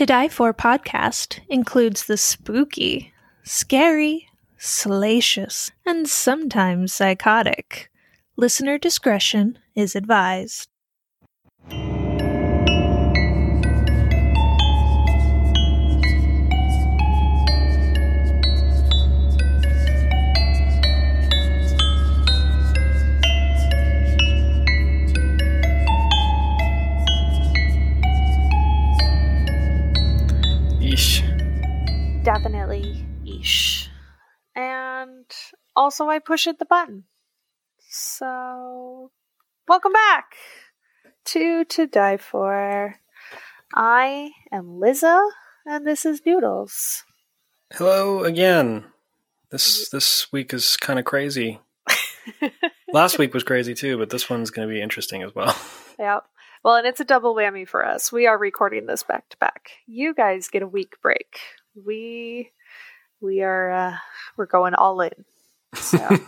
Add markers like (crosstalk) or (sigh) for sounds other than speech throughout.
To Die For podcast includes the spooky, scary, salacious, and sometimes psychotic. Listener discretion is advised. Definitely ish. And also, I push pushed the button. So, welcome back to To Die For. I am Liza, and this is Noodles. Hello again. This this week is kind of crazy. (laughs) Last week was crazy too, but this one's going to be interesting as well. (laughs) Yep. Well, and it's a double whammy for us. We are recording this back to back. You guys get a week break. We we are uh, we're going all in. So. (laughs)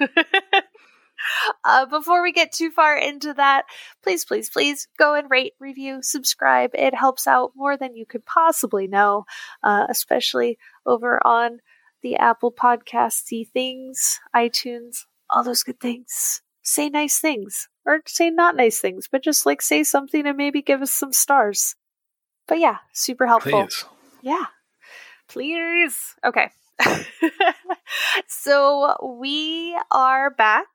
(laughs) uh, before we get too far into that, please, please, please go and rate, review, subscribe. It helps out more than you could possibly know, uh, especially over on the Apple Podcasty things, iTunes, all those good things. Say nice things, or say not nice things, but just like say something and maybe give us some stars. But yeah, super helpful. Please. Yeah. Please. Okay. (laughs) so we are back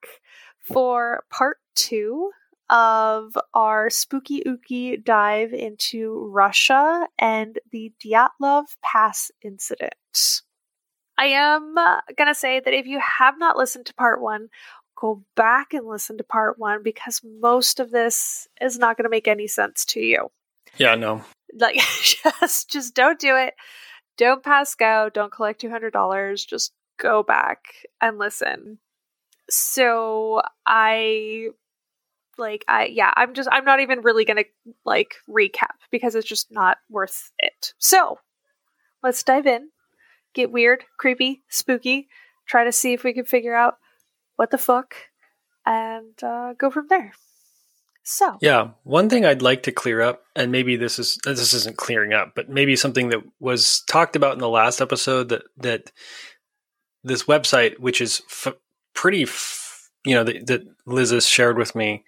for part two of our spooky ooky dive into Russia and the Dyatlov Pass incident. I am going to say that if you have not listened to part one, go back and listen to part one because most of this is not going to make any sense to you Yeah, no. like (laughs) just just don't do it don't pass go don't collect $200 just go back and listen. So i like i yeah i'm just i'm not even really gonna like recap because it's just not worth it. So let's dive in. Get weird creepy spooky try to see if we can figure out what the fuck and uh, go from there so Yeah, one thing I'd like to clear up, and maybe this is this isn't clearing up, but maybe something that was talked about in the last episode that that this website, which is f- pretty, f- you know, that, that Liz has shared with me.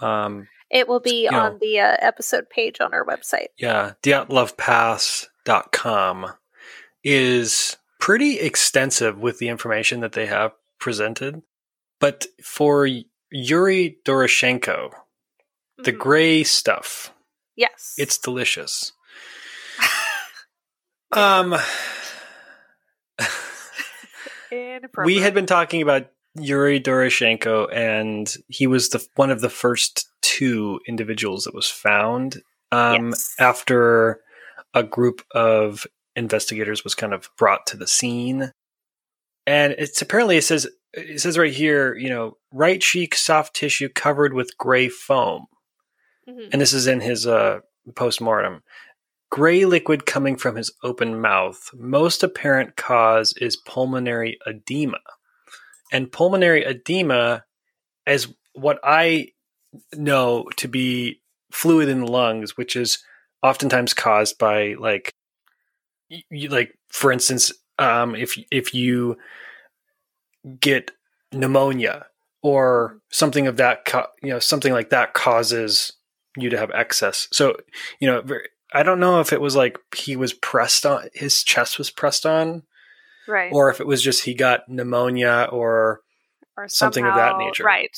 Um, It will be You know. on the uh, episode page on our website. yeah, dyatlovpass.com is pretty extensive with the information that they have presented. But for Yuri Doroshenko, the Mhm. gray stuff, yes, it's delicious. (laughs) um, (laughs) we had been talking about Yuri Doroshenko, and he was the one of the first two individuals that was found um, Yes. after a group of investigators was kind of brought to the scene. And it's apparently it says it says right here, you know, right cheek soft tissue covered with gray foam. Mhm. and this is in his uh, post-mortem. Gray liquid coming from his open mouth. Most apparent cause is pulmonary edema. And pulmonary edema is what i know to be fluid in the lungs which is oftentimes caused by like you, like for instance um, if if you get pneumonia or something of that co- you know something like that causes you to have excess so you know i don't know if it was like he was pressed on his chest was pressed on right or if it was just he got pneumonia or or something of that nature. right?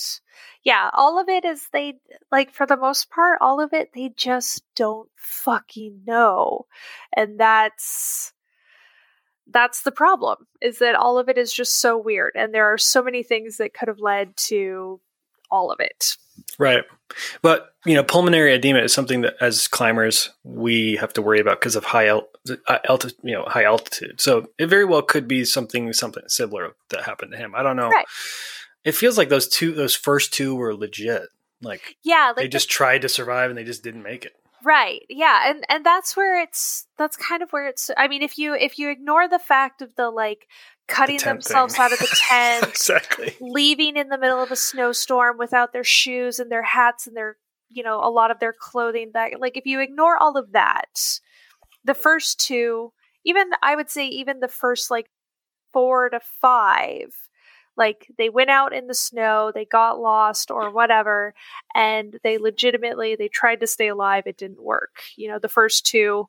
Yeah, all of it is they like for the most part, all of it they just don't fucking know, and that's that's the problem. Is that all of it is just so weird, and there are so many things that could have led to all of it. Right. But you know pulmonary edema is something that as climbers we have to worry about because of high al- uh, alti- you know high altitude. So it very well could be something something similar that happened to him. I don't know. Right. it feels like those two those first two were legit. Like Yeah, like they the just tried to survive and they just didn't make it. Right. Yeah, and and that's where it's that's kind of where it's I mean if you if you ignore the fact of the like cutting tent themselves thing. out of the (laughs) tent, exactly leaving in the middle of a snowstorm without their shoes and their hats and their you know a lot of their clothing that like if you ignore all of that the first two, even I would say even the first like four to five, like they went out in the snow, they got lost or whatever, and they legitimately they tried to stay alive. It didn't work. You know, the first two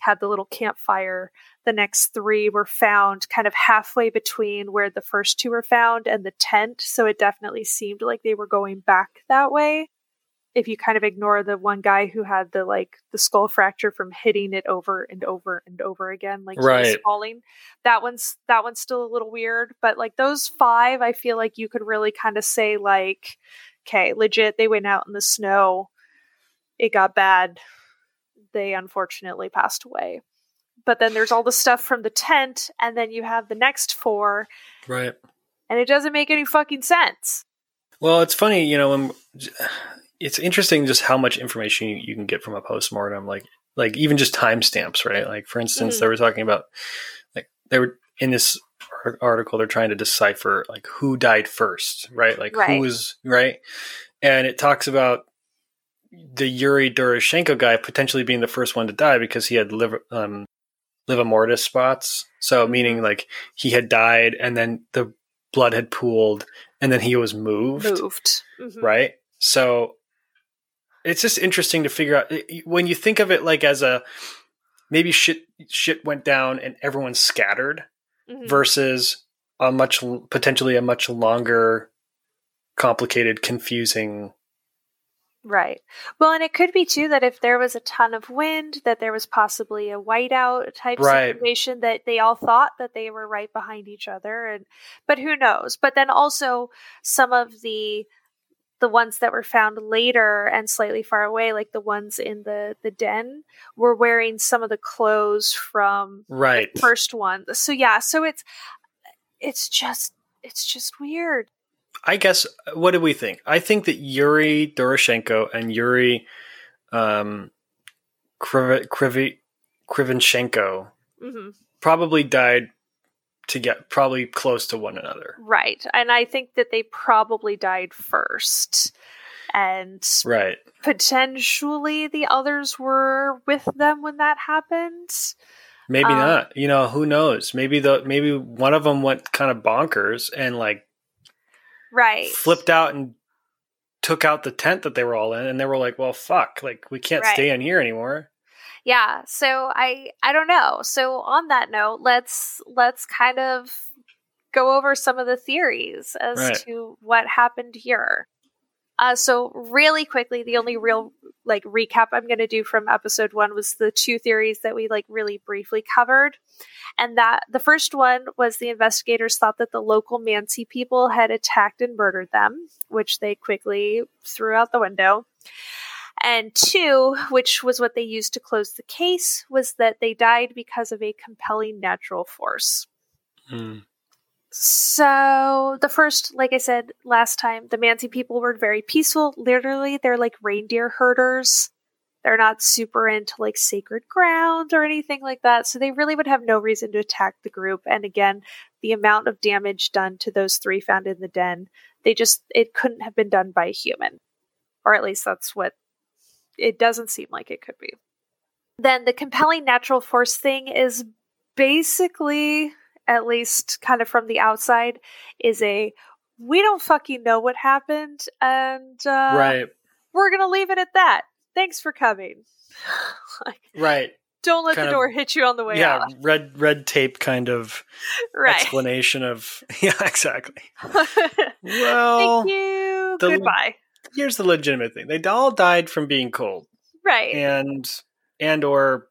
had the little campfire. The next three were found kind of halfway between where the first two were found and the tent. So it definitely seemed like they were going back that way. If you kind of ignore the one guy who had the like the skull fracture from hitting it over and over and over again like right. he was falling that one's that one's still a little weird. But like those five i feel like you could really kind of say like okay legit they went out in the snow. It got bad. They unfortunately passed away but then there's all the stuff from the tent and then you have the next four. Right. And it doesn't make any fucking sense. Well it's funny you know when it's interesting just how much information you, you can get from a postmortem like like even just timestamps right? Like for instance mm-hmm. they were talking about like they were in this article they're trying to decipher like who died first right? Like right. who was right? And it talks about the Yuri Doroshenko guy potentially being the first one to die because he had liver um livor mortis spots so meaning like he had died and then the blood had pooled and then he was moved moved mm-hmm. right so it's just interesting to figure out when you think of it like as a maybe shit shit went down and everyone scattered mm-hmm. versus a much potentially a much longer complicated confusing Right. Well, and it could be too that if there was a ton of wind, that there was possibly a whiteout type right. situation that they all thought that they were right behind each other, and but who knows? But then also some of the the ones that were found later and slightly far away, like the ones in the the den, were wearing some of the clothes from right the first one. So yeah, so it's it's just it's just weird. I guess what do we think? I think that Yuri Doroshenko and Yuri um, Kriv- Kriv- mm-hmm. probably died to get probably close to one another. Right. And I think that they probably died first. And right. potentially the others were with them when that happened. Maybe um, not. You know, who knows? Maybe the maybe one of them went kind of bonkers and like right. flipped out and took out the tent that they were all in and they were like, "Well, fuck, like we can't right. stay in here anymore." yeah so i i don't know so on that note let's let's kind of go over some of the theories as right. to what happened here uh, so really quickly the only real like recap i'm going to do from episode one was the two theories that we like really briefly covered and that the first one was the investigators thought that the local mansi people had attacked and murdered them which they quickly threw out the window and two, which was what they used to close the case, was that they died because of a compelling natural force. Mm. So, the first, like I said last time, the Mansi people were very peaceful. Literally, they're like reindeer herders. They're not super into like sacred ground or anything like that. So, they really would have no reason to attack the group. And again, the amount of damage done to those three found in the den, they just, it couldn't have been done by a human. Or at least that's what it doesn't seem like it could be. Then the compelling natural force thing is basically, at least kind of from the outside, is a we don't fucking know what happened, and uh, right, we're gonna leave it at that. Thanks for coming. (laughs) like, right. Don't let kind the door of, hit you on the way yeah, out. (laughs) red red tape kind of right. explanation of (laughs) yeah, exactly. well, thank you. The, Goodbye here's the legitimate thing: they all died from being cold, right? And and or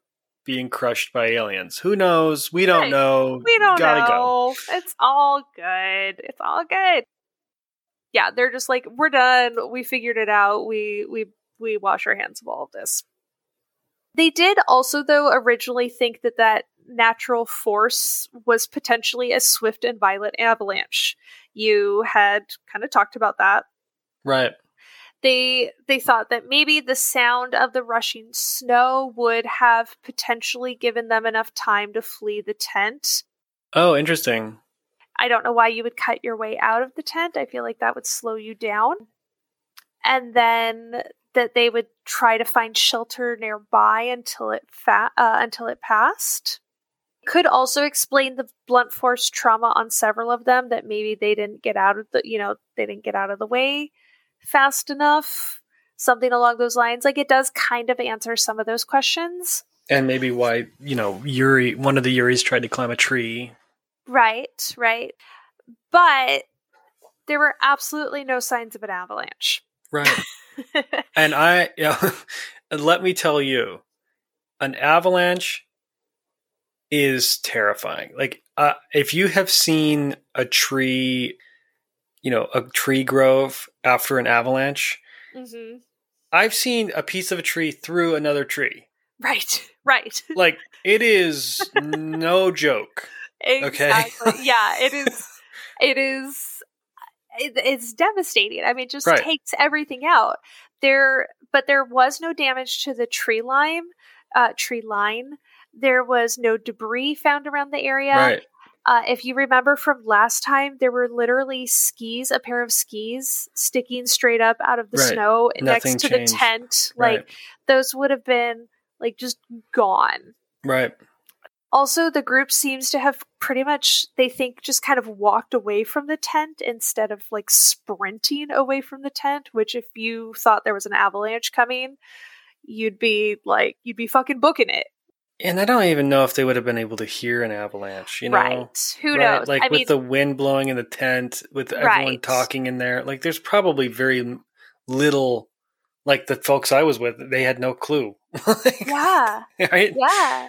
being crushed by aliens. Who knows? We don't right. know. We don't Gotta know. Go. It's all good. It's all good. Yeah, they're just like, we're done. We figured it out. We we we wash our hands of all of this. They did also, though, originally think that that natural force was potentially a swift and violent avalanche. You had kind of talked about that. Right they they thought that maybe the sound of the rushing snow would have potentially given them enough time to flee the tent. Oh, interesting. I don't know why you would cut your way out of the tent. I feel like that would slow you down. And then that they would try to find shelter nearby until it fa- uh, until it passed. Could also explain the blunt force trauma on several of them that maybe they didn't get out of the you know they didn't get out of the way fast enough. Something along those lines. Like it does kind of answer some of those questions. And maybe why, you know, Yuri, one of the Yuris tried to climb a tree. Right, right. But there were absolutely no signs of an avalanche. Right. (laughs) and I, (laughs) you know, let me tell you, an avalanche is terrifying. Like, uh, if you have seen a tree, you know, a tree grove after an avalanche, mm-hmm. I've seen a piece of a tree through another tree. Right, (laughs) right. Like, it is (laughs) no joke. Exactly. Okay. yeah, it (laughs) is. It is. It, it's devastating. I mean, it just Right. takes everything out. There, but there was no damage to the tree line. Uh, tree line. There was no debris found around the area. Right. Uh, if you remember from last time, there were literally skis, a pair of skis sticking straight up out of the Right. snow Nothing next to changed. the tent. Right. Like those would have been like just gone. Right. Also, the group seems to have pretty much, they think, just kind of walked away from the tent instead of like sprinting away from the tent, which, if you thought there was an avalanche coming, you'd be like, you'd be fucking booking it. And I don't even know if they would have been able to hear an avalanche, you know? right. Who Right? knows? Like I with mean, the wind blowing in the tent, with everyone Right. talking in there, like there's probably very little. Like the folks I was with, they had no clue. (laughs) Like, yeah. right? Yeah.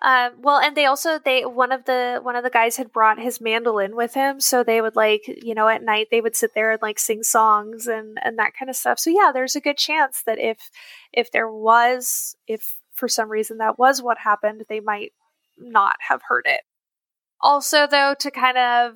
Um, well, and they also they one of the one of the guys had brought his mandolin with him, so they would like you know at night they would sit there and like sing songs and and that kind of stuff. So yeah, there's a good chance that if if there was if for some reason that was what happened, they might not have heard it. Also, though, to kind of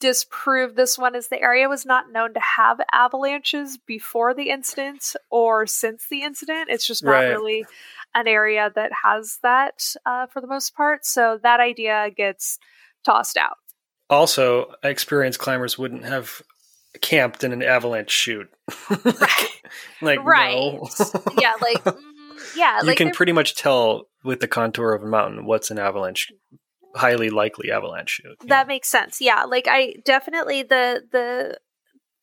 disprove this one is the area was not known to have avalanches before the incident or since the incident. It's just not Right. really an area that has that uh, for the most part. So that idea gets tossed out. Also, experienced climbers wouldn't have camped in an avalanche chute. like, (laughs) like, Right. (laughs) no. Yeah, like (laughs) yeah, you like can pretty much tell with the contour of a mountain what's an avalanche, highly likely avalanche that know? makes sense. Yeah, like I definitely the the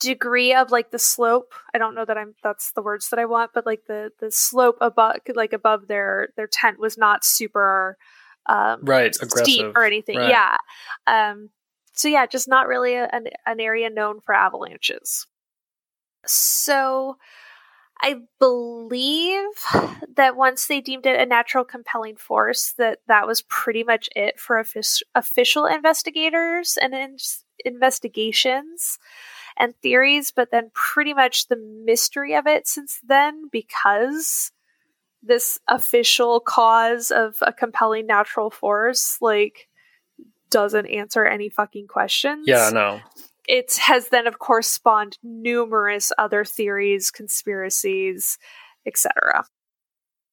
degree of like the slope. I don't know that I'm that's the words that I want, but like the the slope above like above their their tent was not super um right, steep or anything. Right. Yeah. Um so yeah, just not really a, an an area known for avalanches. So I believe that once they deemed it a natural compelling force, that that was pretty much it for offic- official investigators and in- investigations and theories. But then, pretty much the mystery of it since then, because this official cause of a compelling natural force, like, doesn't answer any fucking questions Yeah, no. It has then of course spawned numerous other theories conspiracies etc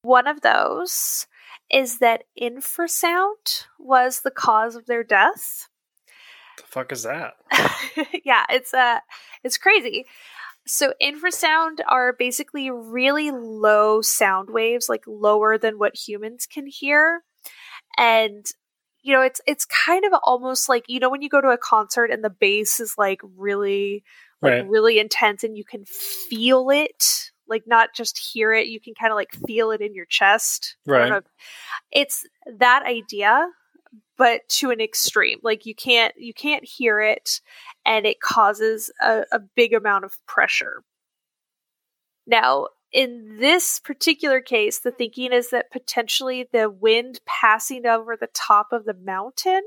one of those is that infrasound was the cause of their death. The fuck is that? (laughs) yeah it's uh it's crazy. So infrasound are basically really low sound waves like lower than what humans can hear. And you know it's it's kind of almost like you know when you go to a concert and the bass is like really like Right. really intense and you can feel it like not just hear it you can kind of like feel it in your chest Right. it's that idea but to an extreme like you can't you can't hear it and it causes a, a big amount of pressure now in this particular case the thinking is that potentially the wind passing over the top of the mountain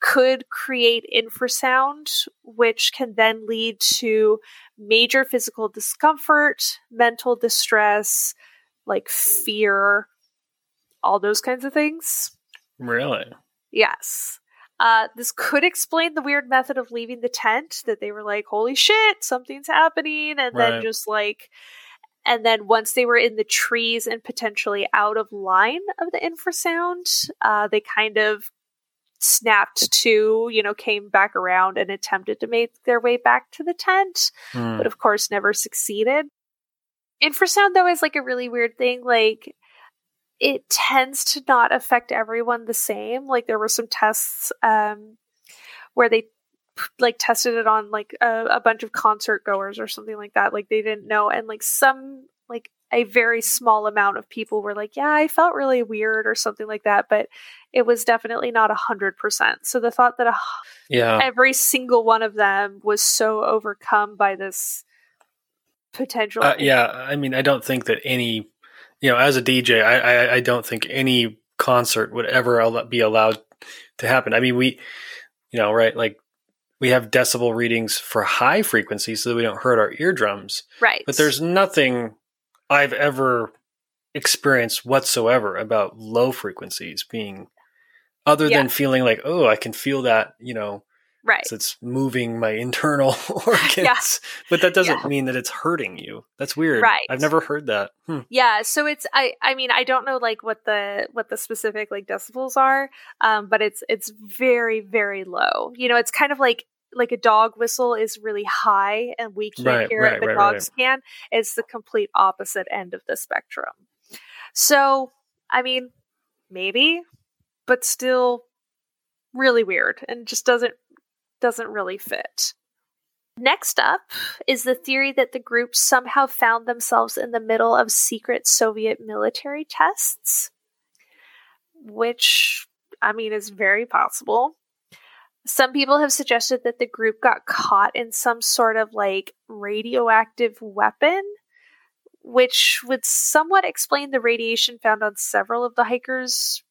could create infrasound which can then lead to major physical discomfort mental distress like fear all those kinds of things Really? Yes. Uh, this could explain the weird method of leaving the tent that they were like, holy shit, something's happening. And then just like, and then once they were in the trees and potentially out of line of the infrasound, uh, they kind of snapped to, you know, came back around and attempted to make their way back to the tent, Hmm. but of course never succeeded. infrasound though is like a really weird thing. Like it tends to not affect everyone the same. Like there were some tests um, where they like tested it on like a, a bunch of concert goers or something like that. Like they didn't know, and like some like a very small amount of people were like, "Yeah, I felt really weird" or something like that. But it was definitely not a hundred percent. So the thought that uh, Yeah. every single one of them was so overcome by this potential. Uh, yeah, I mean, I don't think that any, you know, as a DJ, I, I, I don't think any concert would ever be allowed to happen. I mean, we, you know, right, like we have decibel readings for high frequencies so that we don't hurt our eardrums, right. but there's nothing I've ever experienced whatsoever about low frequencies being, other Yeah. than feeling like, oh, I can feel that, you know, right. so it's moving my (laughs) internal (laughs) organs. But that doesn't Yeah. mean that it's hurting you. That's weird. Right. I've never heard that. Hmm. Yeah, so it's I I mean I don't know like what the what the specific like decibels are, um, but it's it's very very low. You know, it's kind of like like a dog whistle is really high and we can't Right, hear right, it, right, right. dogs can. It's the complete opposite end of the spectrum. So I mean, maybe, but still really weird and just doesn't doesn't really fit. Next up is the theory that the group somehow found themselves in the middle of secret Soviet military tests, which, I mean, is very possible. Some people have suggested that the group got caught in some sort of like radioactive weapon, which would somewhat explain the radiation found on several of the hikers,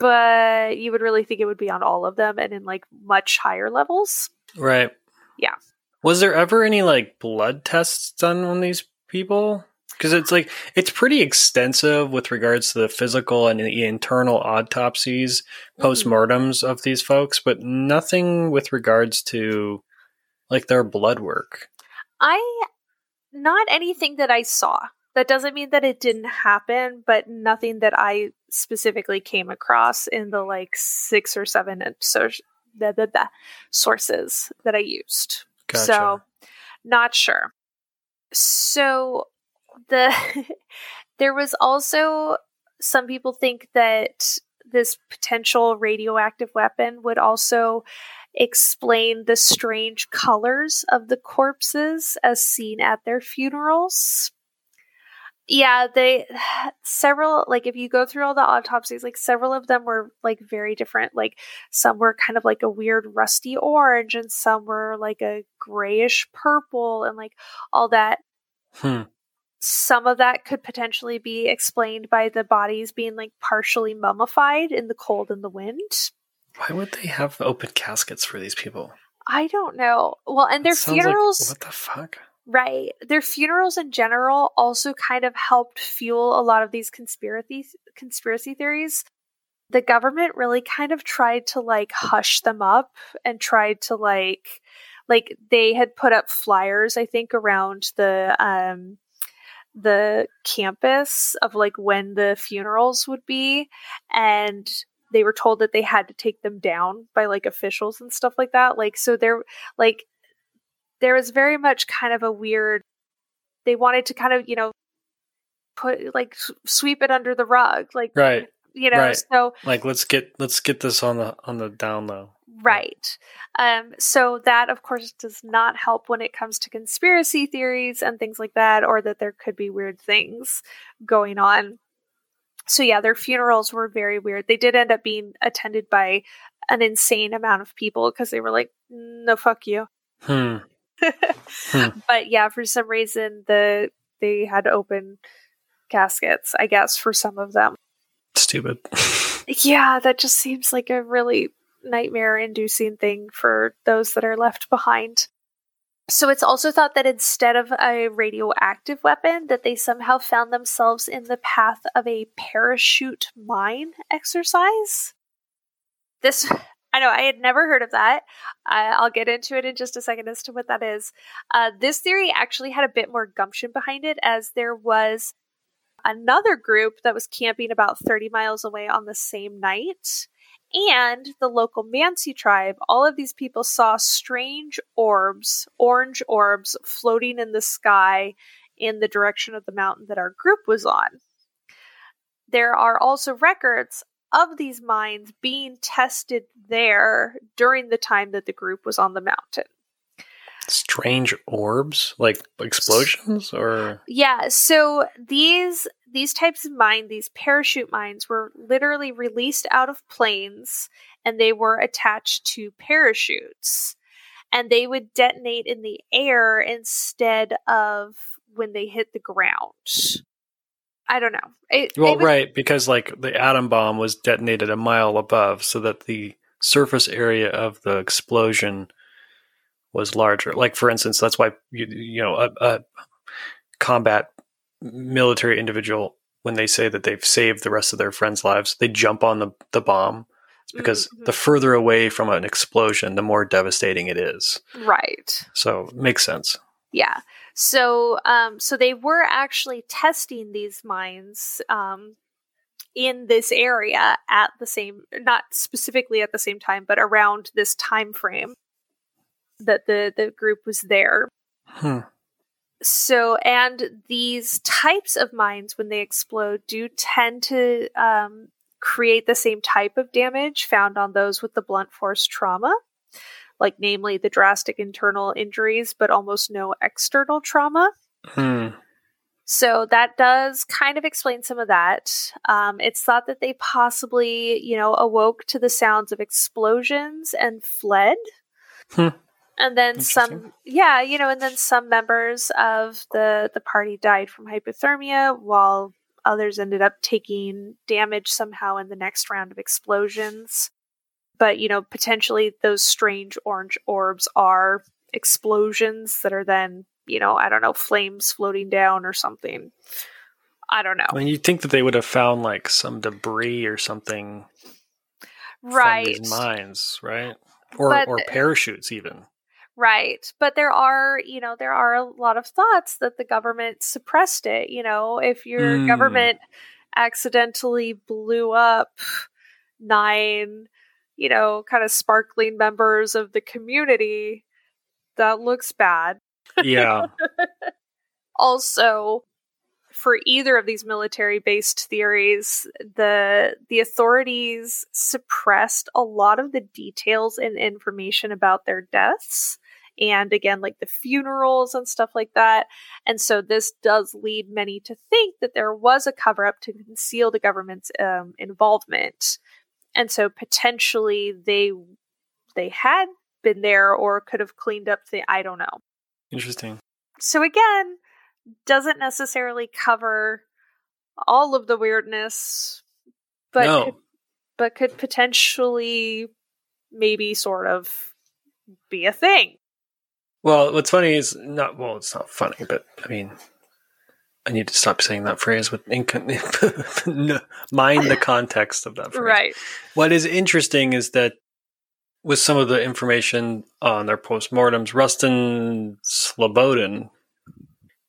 but you would really think it would be on all of them and in like much higher levels. Right. Yeah. Was there ever any like blood tests done on these people? Because it's like it's pretty extensive with regards to the physical and the internal autopsies, mm-hmm. postmortems of these folks, but nothing with regards to like their blood work. I not anything that I saw. That doesn't mean that it didn't happen, but nothing that I specifically came across in the like six or seven sources that I used. Gotcha. So not sure. So the (laughs) there was also some people think that this potential radioactive weapon would also explain the strange colors of the corpses as seen at their funerals. Yeah, they (sighs) several like if you go through all the autopsies, like several of them were like very different. Like some were kind of like a weird rusty orange, and some were like a grayish purple, and like all that. Hmm. Some of that could potentially be explained by the bodies being like partially mummified in the cold and the wind. Why would they have open caskets for these people? I don't know. Well, and their sounds like- funerals, what the fuck? right? Their funerals in general also kind of helped fuel a lot of these conspiracy conspiracy theories. The government really kind of tried to like hush them up and tried to like like they had put up flyers I think around the um the campus of like when the funerals would be and they were told that they had to take them down by like officials and stuff like that like so there like there was very much kind of a weird they wanted to kind of you know put like sweep it under the rug like Right. You know right. so Like let's get let's get this on the on the down low. Right. Um, so that, of course, does not help when it comes to conspiracy theories and things like that, or that there could be weird things going on. So, yeah, their funerals were very weird. They did end up being attended by an insane amount of people because they were like, no, fuck you. Hmm. (laughs) Hmm. But yeah, for some reason, the they had open caskets, I guess, for some of them. Stupid. (laughs) Yeah, that just seems like a really nightmare inducing thing for those that are left behind. So it's also thought that instead of a radioactive weapon that they somehow found themselves in the path of a parachute mine exercise. This I know I had never heard of that. I, I'll get into it in just a second as to what that is. Uh, this theory actually had a bit more gumption behind it, as there was another group that was camping about 30 miles away on the same night. And the local Mansi tribe, all of these people saw strange orbs, orange orbs, floating in the sky in the direction of the mountain that our group was on. There are also records of these mines being tested there during the time that the group was on the mountain. Strange orbs, like explosions, or yeah. So these these types of mines, these parachute mines, were literally released out of planes, and they were attached to parachutes, and they would detonate in the air instead of when they hit the ground. I don't know. It, well, it was, right, because like the atom bomb was detonated a mile above, so that the surface area of the explosion was larger. Like for instance, that's why you you know a, a combat military individual when they say that they've saved the rest of their friends' lives, they jump on the the bomb. It's because Mhm. the further away from an explosion, the more devastating it is. right. So makes sense. Yeah. So um so they were actually testing these mines um in this area at the same not specifically at the same time but around this time frame that the the group was there. Hmm. So and these types of mines when they explode do tend to um create the same type of damage found on those with the blunt force trauma like namely the drastic internal injuries but almost no external trauma. Hmm. So that does kind of explain some of that. Um, it's thought that they possibly, you know, awoke to the sounds of explosions and fled. Hmm. And then some, yeah, you know, and then some members of the the party died from hypothermia, while others ended up taking damage somehow in the next round of explosions. But you know, potentially those strange orange orbs are explosions that are then you know, I don't know, flames floating down or something. I don't know. I mean, you'd think that they would have found like some debris or something Right. mines, right? Or But- or parachutes even. Right. But there are, you know, there are a lot of thoughts that the government suppressed it. You know, if your Hmm. government accidentally blew up nine, you know, kind of sparkling members of the community, that looks bad. Yeah. (laughs) also for either of these military based theories the the authorities suppressed a lot of the details and information about their deaths and again like the funerals and stuff like that and so this does lead many to think that there was a cover up to conceal the government's um, involvement and so potentially they they had been there or could have cleaned up the i don't know Interesting. so again, doesn't necessarily cover all of the weirdness, but no. could, but could potentially maybe sort of be a thing. Well, what's funny is not well, it's not funny, but I mean I need to stop saying that phrase with inc- (laughs) mind the context of that phrase. Right. What is interesting is that with some of the information on their postmortems, Rustem Slobodin,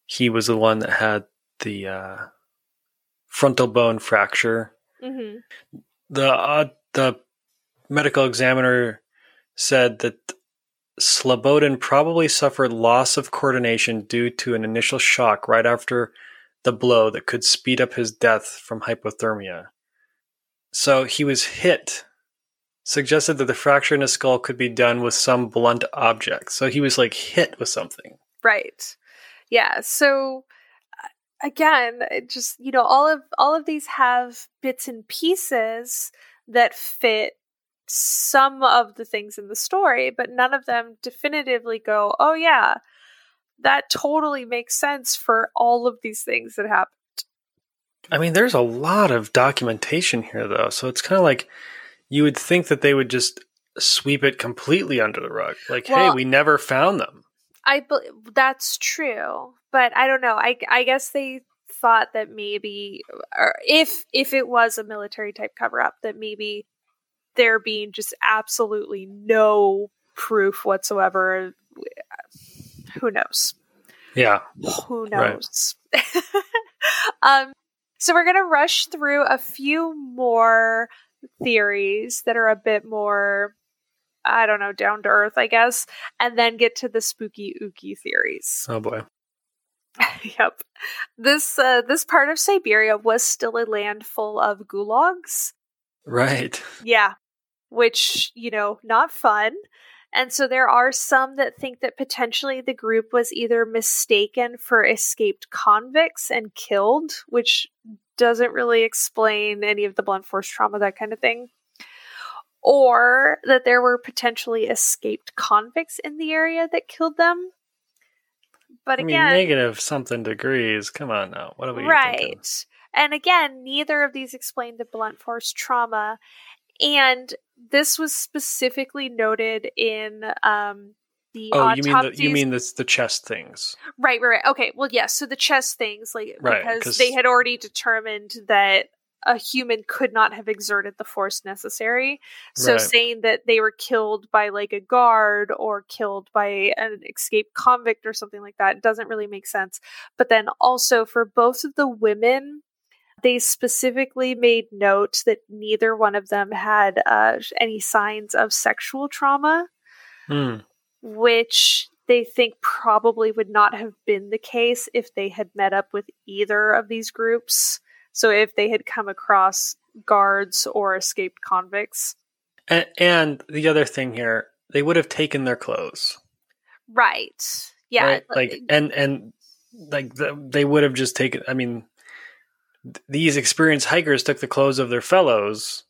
he was the one that had the uh, frontal bone fracture. hmm The uh, the medical examiner said that Slobodin probably suffered loss of coordination due to an initial shock right after the blow that could speed up his death from hypothermia. So he was hit. Suggested that the fracture in his skull could be done with some blunt object. So he was like hit with something. Right. Yeah. So uh, again, just you know, all of all of these have bits and pieces that fit some of the things in the story, but none of them definitively go, "Oh yeah, that totally makes sense for all of these things that happened." I mean, there's a lot of documentation here, though. So it's kind of like you would think that they would just sweep it completely under the rug. Like, hey, we never found them. I bel that's true, but I don't know. I I guess they thought that maybe or if if it was a military type cover up that maybe there being just absolutely no proof whatsoever who knows Yeah. who Right. knows (laughs) um so we're going to rush through a few more theories that are a bit more i don't know down to earth i guess and then get to the spooky ooky theories Oh boy. (laughs) yep. This uh, this part of Siberia was still a land full of gulags. Right. Yeah. Which, you know, not fun. And so there are some that think that potentially the group was either mistaken for escaped convicts and killed, which doesn't really explain any of the blunt force trauma, that kind of thing. Or that there were potentially escaped convicts in the area that killed them. But I mean, negative something degrees. Come on now. What are we right. thinking? And again, neither of these explain the blunt force trauma. And this was specifically noted in um, the Oh, you mean the, you mean this the chest things? right, right, right. Okay, well, yes. so the chest things, like Right, because 'cause- they had already determined that a human could not have exerted the force necessary. So Right. saying that they were killed by like a guard or killed by an escaped convict or something like that doesn't really make sense. But then also for both of the women, they specifically made note that neither one of them had uh, any signs of sexual trauma, Hmm. which they think probably would not have been the case if they had met up with either of these groups. So if they had come across guards or escaped convicts. And, and the other thing here, they would have taken their clothes. Right. Yeah. right? like and and like the, they would have just taken i mean these experienced hikers took the clothes of their fellows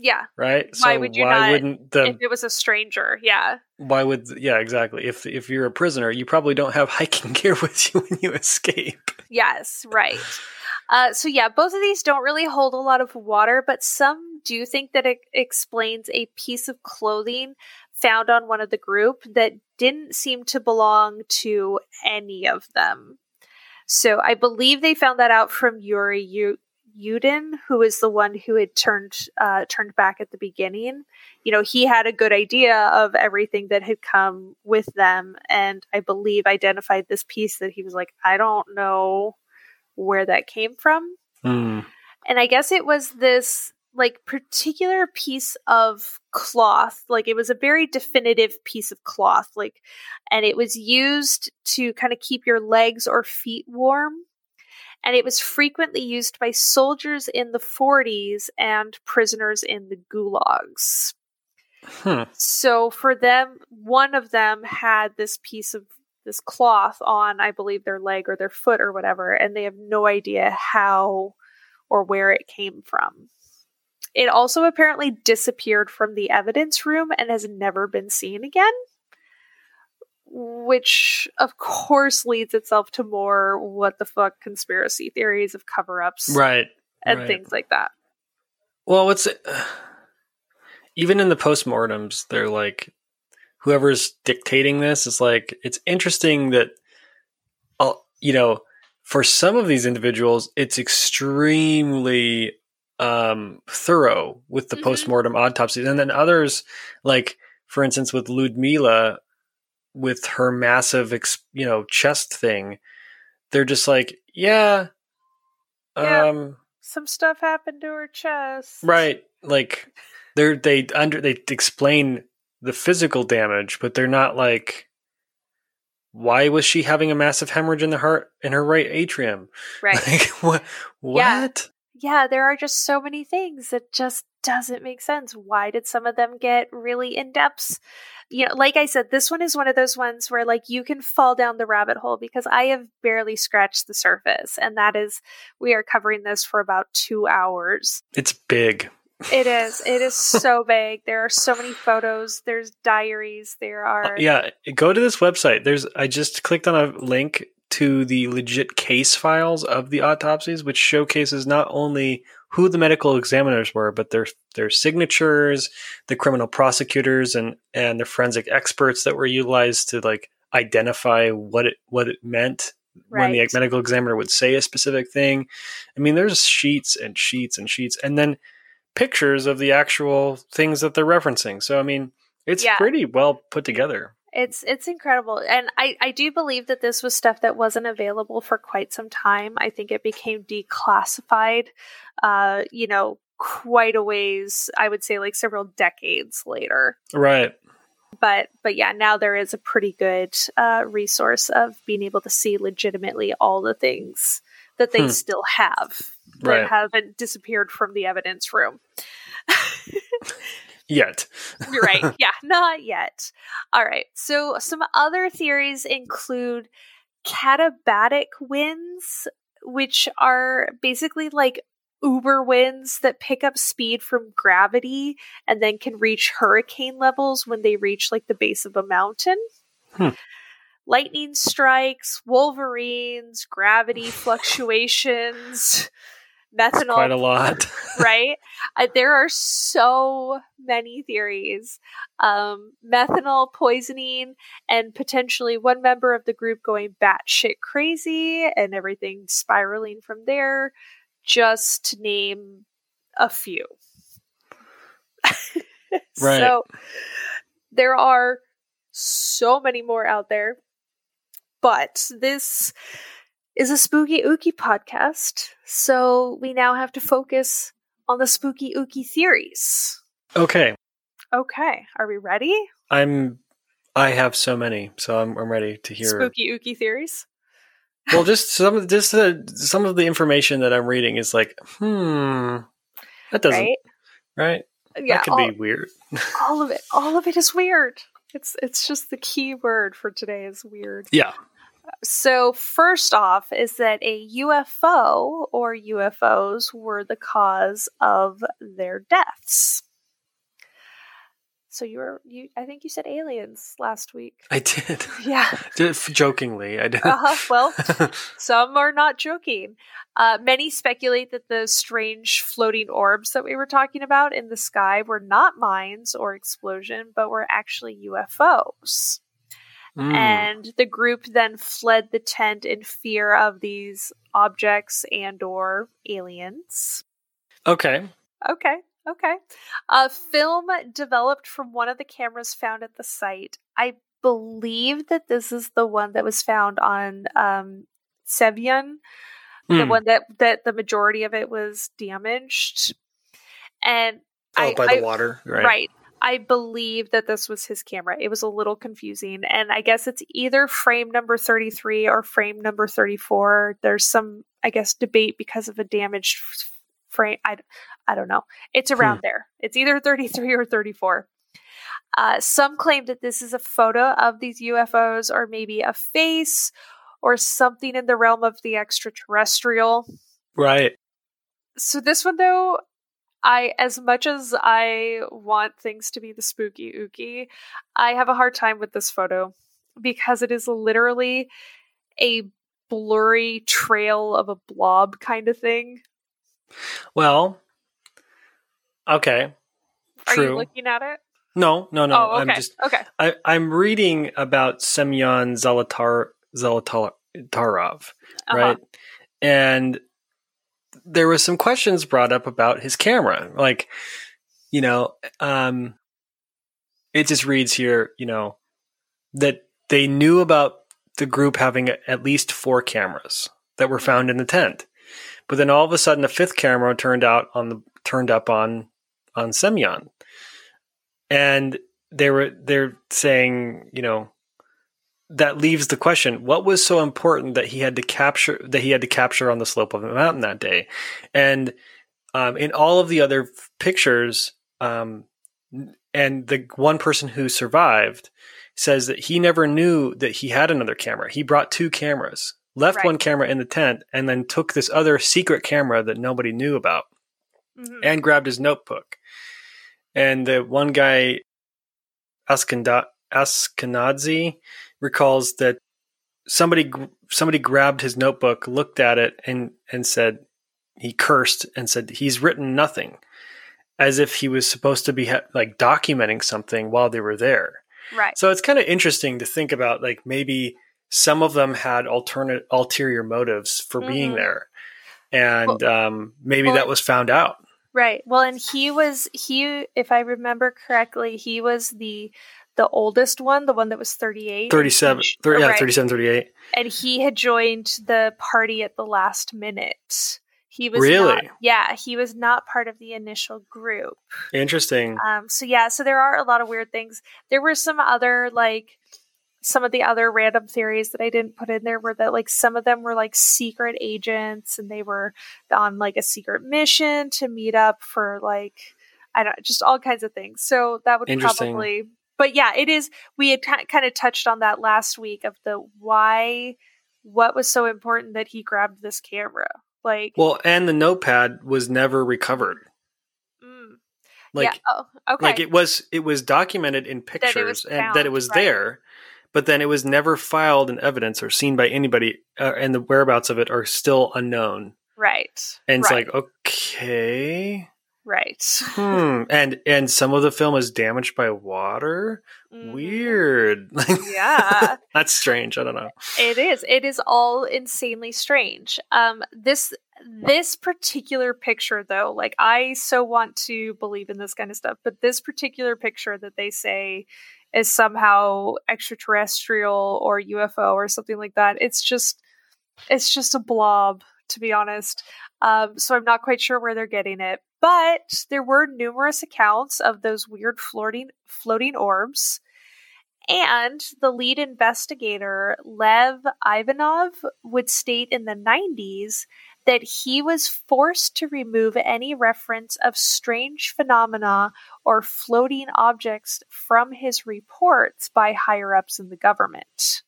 yeah. right Why so would you why not- wouldn't the if it was a stranger. Yeah. why would yeah exactly if if you're a prisoner you probably don't have (laughs) hiking gear with you when you escape Yes, right. Uh, so yeah, both of these don't really hold a lot of water, but some do think that it explains a piece of clothing found on one of the group that didn't seem to belong to any of them. So I believe they found that out from Yuri U- Yudin, who is the one who had turned uh, turned back at the beginning. You know, he had a good idea of everything that had come with them, and I believe identified this piece that he was like, I don't know where that came from. Hmm. And I guess it was this like particular piece of cloth, like it was a very definitive piece of cloth, like, and it was used to kind of keep your legs or feet warm. And it was frequently used by soldiers in the 40s and prisoners in the gulags. Hmm. So for them, one of them had this piece of this cloth on, I believe, their leg or their foot or whatever, and they have no idea how or where it came from. It also apparently disappeared from the evidence room and has never been seen again. Which, of course, leads itself to more what the fuck conspiracy theories of cover ups right and right. things like that. well what's even in the postmortems they're like whoever's dictating this is like it's interesting that uh, you know for some of these individuals it's extremely um thorough with the Mhm. postmortem autopsies and then others like for instance with ludmila with her massive ex- you know chest thing they're just like yeah Yeah. um Some stuff happened to her chest. Right. Like they're they under they explain the physical damage, but they're not like why was she having a massive hemorrhage in the heart in her right atrium? Right. (laughs) Like what what? Yeah, there are just so many things that just doesn't make sense. Why did some of them get really in depths? You know, like I said, this one is one of those ones where like you can fall down the rabbit hole because I have barely scratched the surface, and that is we are covering this for about two hours. It's big. It is. It is (laughs) so big. There are so many photos. There's diaries. There are. Uh, Yeah, go to this website. There's I just clicked on a link to the legit case files of the autopsies, which showcases not only who the medical examiners were, but their their signatures, the criminal prosecutors, and and the forensic experts that were utilized to like identify what it what it meant when the medical examiner would say a specific thing. I mean, there's sheets and sheets and sheets, and then pictures of the actual things that they're referencing. So I mean, it's Yeah. pretty well put together. It's it's incredible, and I I do believe that this was stuff that wasn't available for quite some time. I think it became declassified, uh, you know, quite a ways. I would say like several decades later. Right. but but yeah, now there is a pretty good uh, resource of being able to see legitimately all the things that they Hmm. still have that Right. haven't disappeared from the evidence room. (laughs) Yet. (laughs) You're right. (laughs) Yeah, not yet. All right. So some other theories include katabatic winds, which are basically like uber winds that pick up speed from gravity and then can reach hurricane levels when they reach like the base of a mountain. Hmm. Lightning strikes, wolverines, gravity fluctuations, methanol Quite a lot. right? Uh, there are so many theories. Um, methanol poisoning, and potentially one member of the group going batshit crazy, and everything spiraling from there. Just to name a few. (laughs) Right. So there are so many more out there, but this is a spooky ooky podcast, so we now have to focus on the spooky ooky theories. okay. Okay, are we ready? I'm I have so many, so I'm I'm ready to hear Spooky ooky theories. Well, just some of just uh, some of the information that I'm reading is like, hmm, that doesn't Right? right. Yeah, that could all, be weird. all of it. All of it is weird. (laughs) It's it's just the key word for today is weird. Yeah. So, first off, is that a UFO or UFOs were the cause of their deaths. So you were you I think you said aliens last week. I did. (laughs) Yeah. (laughs) Just jokingly, I did. Uh-huh. Well, (laughs) some are not joking. Uh, many speculate that the strange floating orbs that we were talking about in the sky were not mines or explosion, but were actually UFOs. Mm. and the group then fled the tent in fear of these objects and or aliens okay. okay okay a film developed from one of the cameras found at the site i believe that this is the one that was found on um Semyon, the Mm. one that that the majority of it was damaged and Oh, I- by the I- water, right? Right. I believe that this was his camera. It was a little confusing. And I guess it's either frame number 33 or frame number 34. There's some, I guess, debate because of a damaged frame. I, I don't know. It's around there. It's either 33 or 34. Uh, some claim that this is a photo of these UFOs or maybe a face or something in the realm of the extraterrestrial Right. so this one though i as much as i want things to be the spooky ooky i have a hard time with this photo because it is literally a blurry trail of a blob kind of thing Well. Okay. are you looking at it no, no, no. oh okay I'm just okay I, I'm reading about Semyon Zolotar Zolotarov, Uh-huh. right? And there was some questions brought up about his camera. Like, you know, um it just reads here, you know, that they knew about the group having at least four cameras that were found in the tent. But then all of a sudden a fifth camera turned out on the turned up on on Semyon. And they were they're saying, you know, that leaves the question what was so important that he had to capture that he had to capture on the slope of a mountain that day and um, in all of the other pictures um, and the one person who survived says that he never knew that he had another camera he brought two cameras left Right. one camera in the tent and then took this other secret camera that nobody knew about Mhm. and grabbed his notebook. And the one guy, Askenda- Askenazi, recalls that somebody somebody grabbed his notebook, looked at it, and and said he cursed and said he's written nothing, as if he was supposed to be ha- like documenting something while they were there. right So it's kind of interesting to think about like maybe some of them had alternate ulterior motives for being Mhm. there. And um, maybe well, that was found out. Right. Well, and he was he if I remember correctly, he was the the oldest one, the one that was 38. 37, he- 30, yeah, right. 37, 38. And he had joined the party at the last minute. He was Really? not, yeah, he was not part of the initial group. Interesting. Um, so yeah, so there are a lot of weird things. There were some other like some of the other random theories that I didn't put in there were that like some of them were like secret agents and they were on like a secret mission to meet up for like I don't just all kinds of things. So that would probably but yeah, it is we had t- kind of touched on that last week of the why what was so important that he grabbed this camera. Like Well, and the notepad was never recovered. mm, Like yeah, oh, okay. like it was it was documented in pictures was and that it was right. there but then it was never filed in evidence or seen by anybody uh, and the whereabouts of it are still unknown right. and it's right. like okay right. hmm and and some of the film is damaged by water Mhm. weird Yeah. (laughs) that's strange i don't know It is. It is all insanely strange. Um this this particular picture though, like I so want to believe in this kind of stuff, but this particular picture that they say is somehow extraterrestrial or UFO or something like that. It's just it's just a blob to be honest. Um so I'm not quite sure where they're getting it. But there were numerous accounts of those weird floating floating orbs. And the lead investigator, Lev Ivanov, would state in the 90s that he was forced to remove any reference of strange phenomena or floating objects from his reports by higher ups in the government.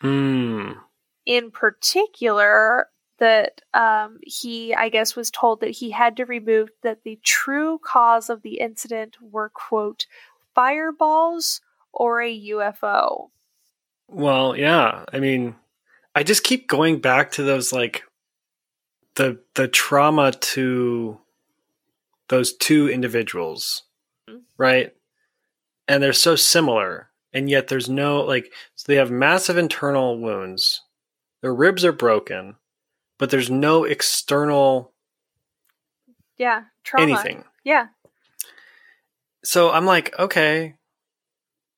hmm In particular, that um, he, I guess, was told that he had to remove that the true cause of the incident were, quote, fireballs or a UFO. well yeah i mean i just keep going back to those like the the trauma to those two individuals Mhm. right and they're so similar and yet there's no like so they have massive internal wounds their ribs are broken but there's no external Yeah, trauma. anything Yeah, so i'm like okay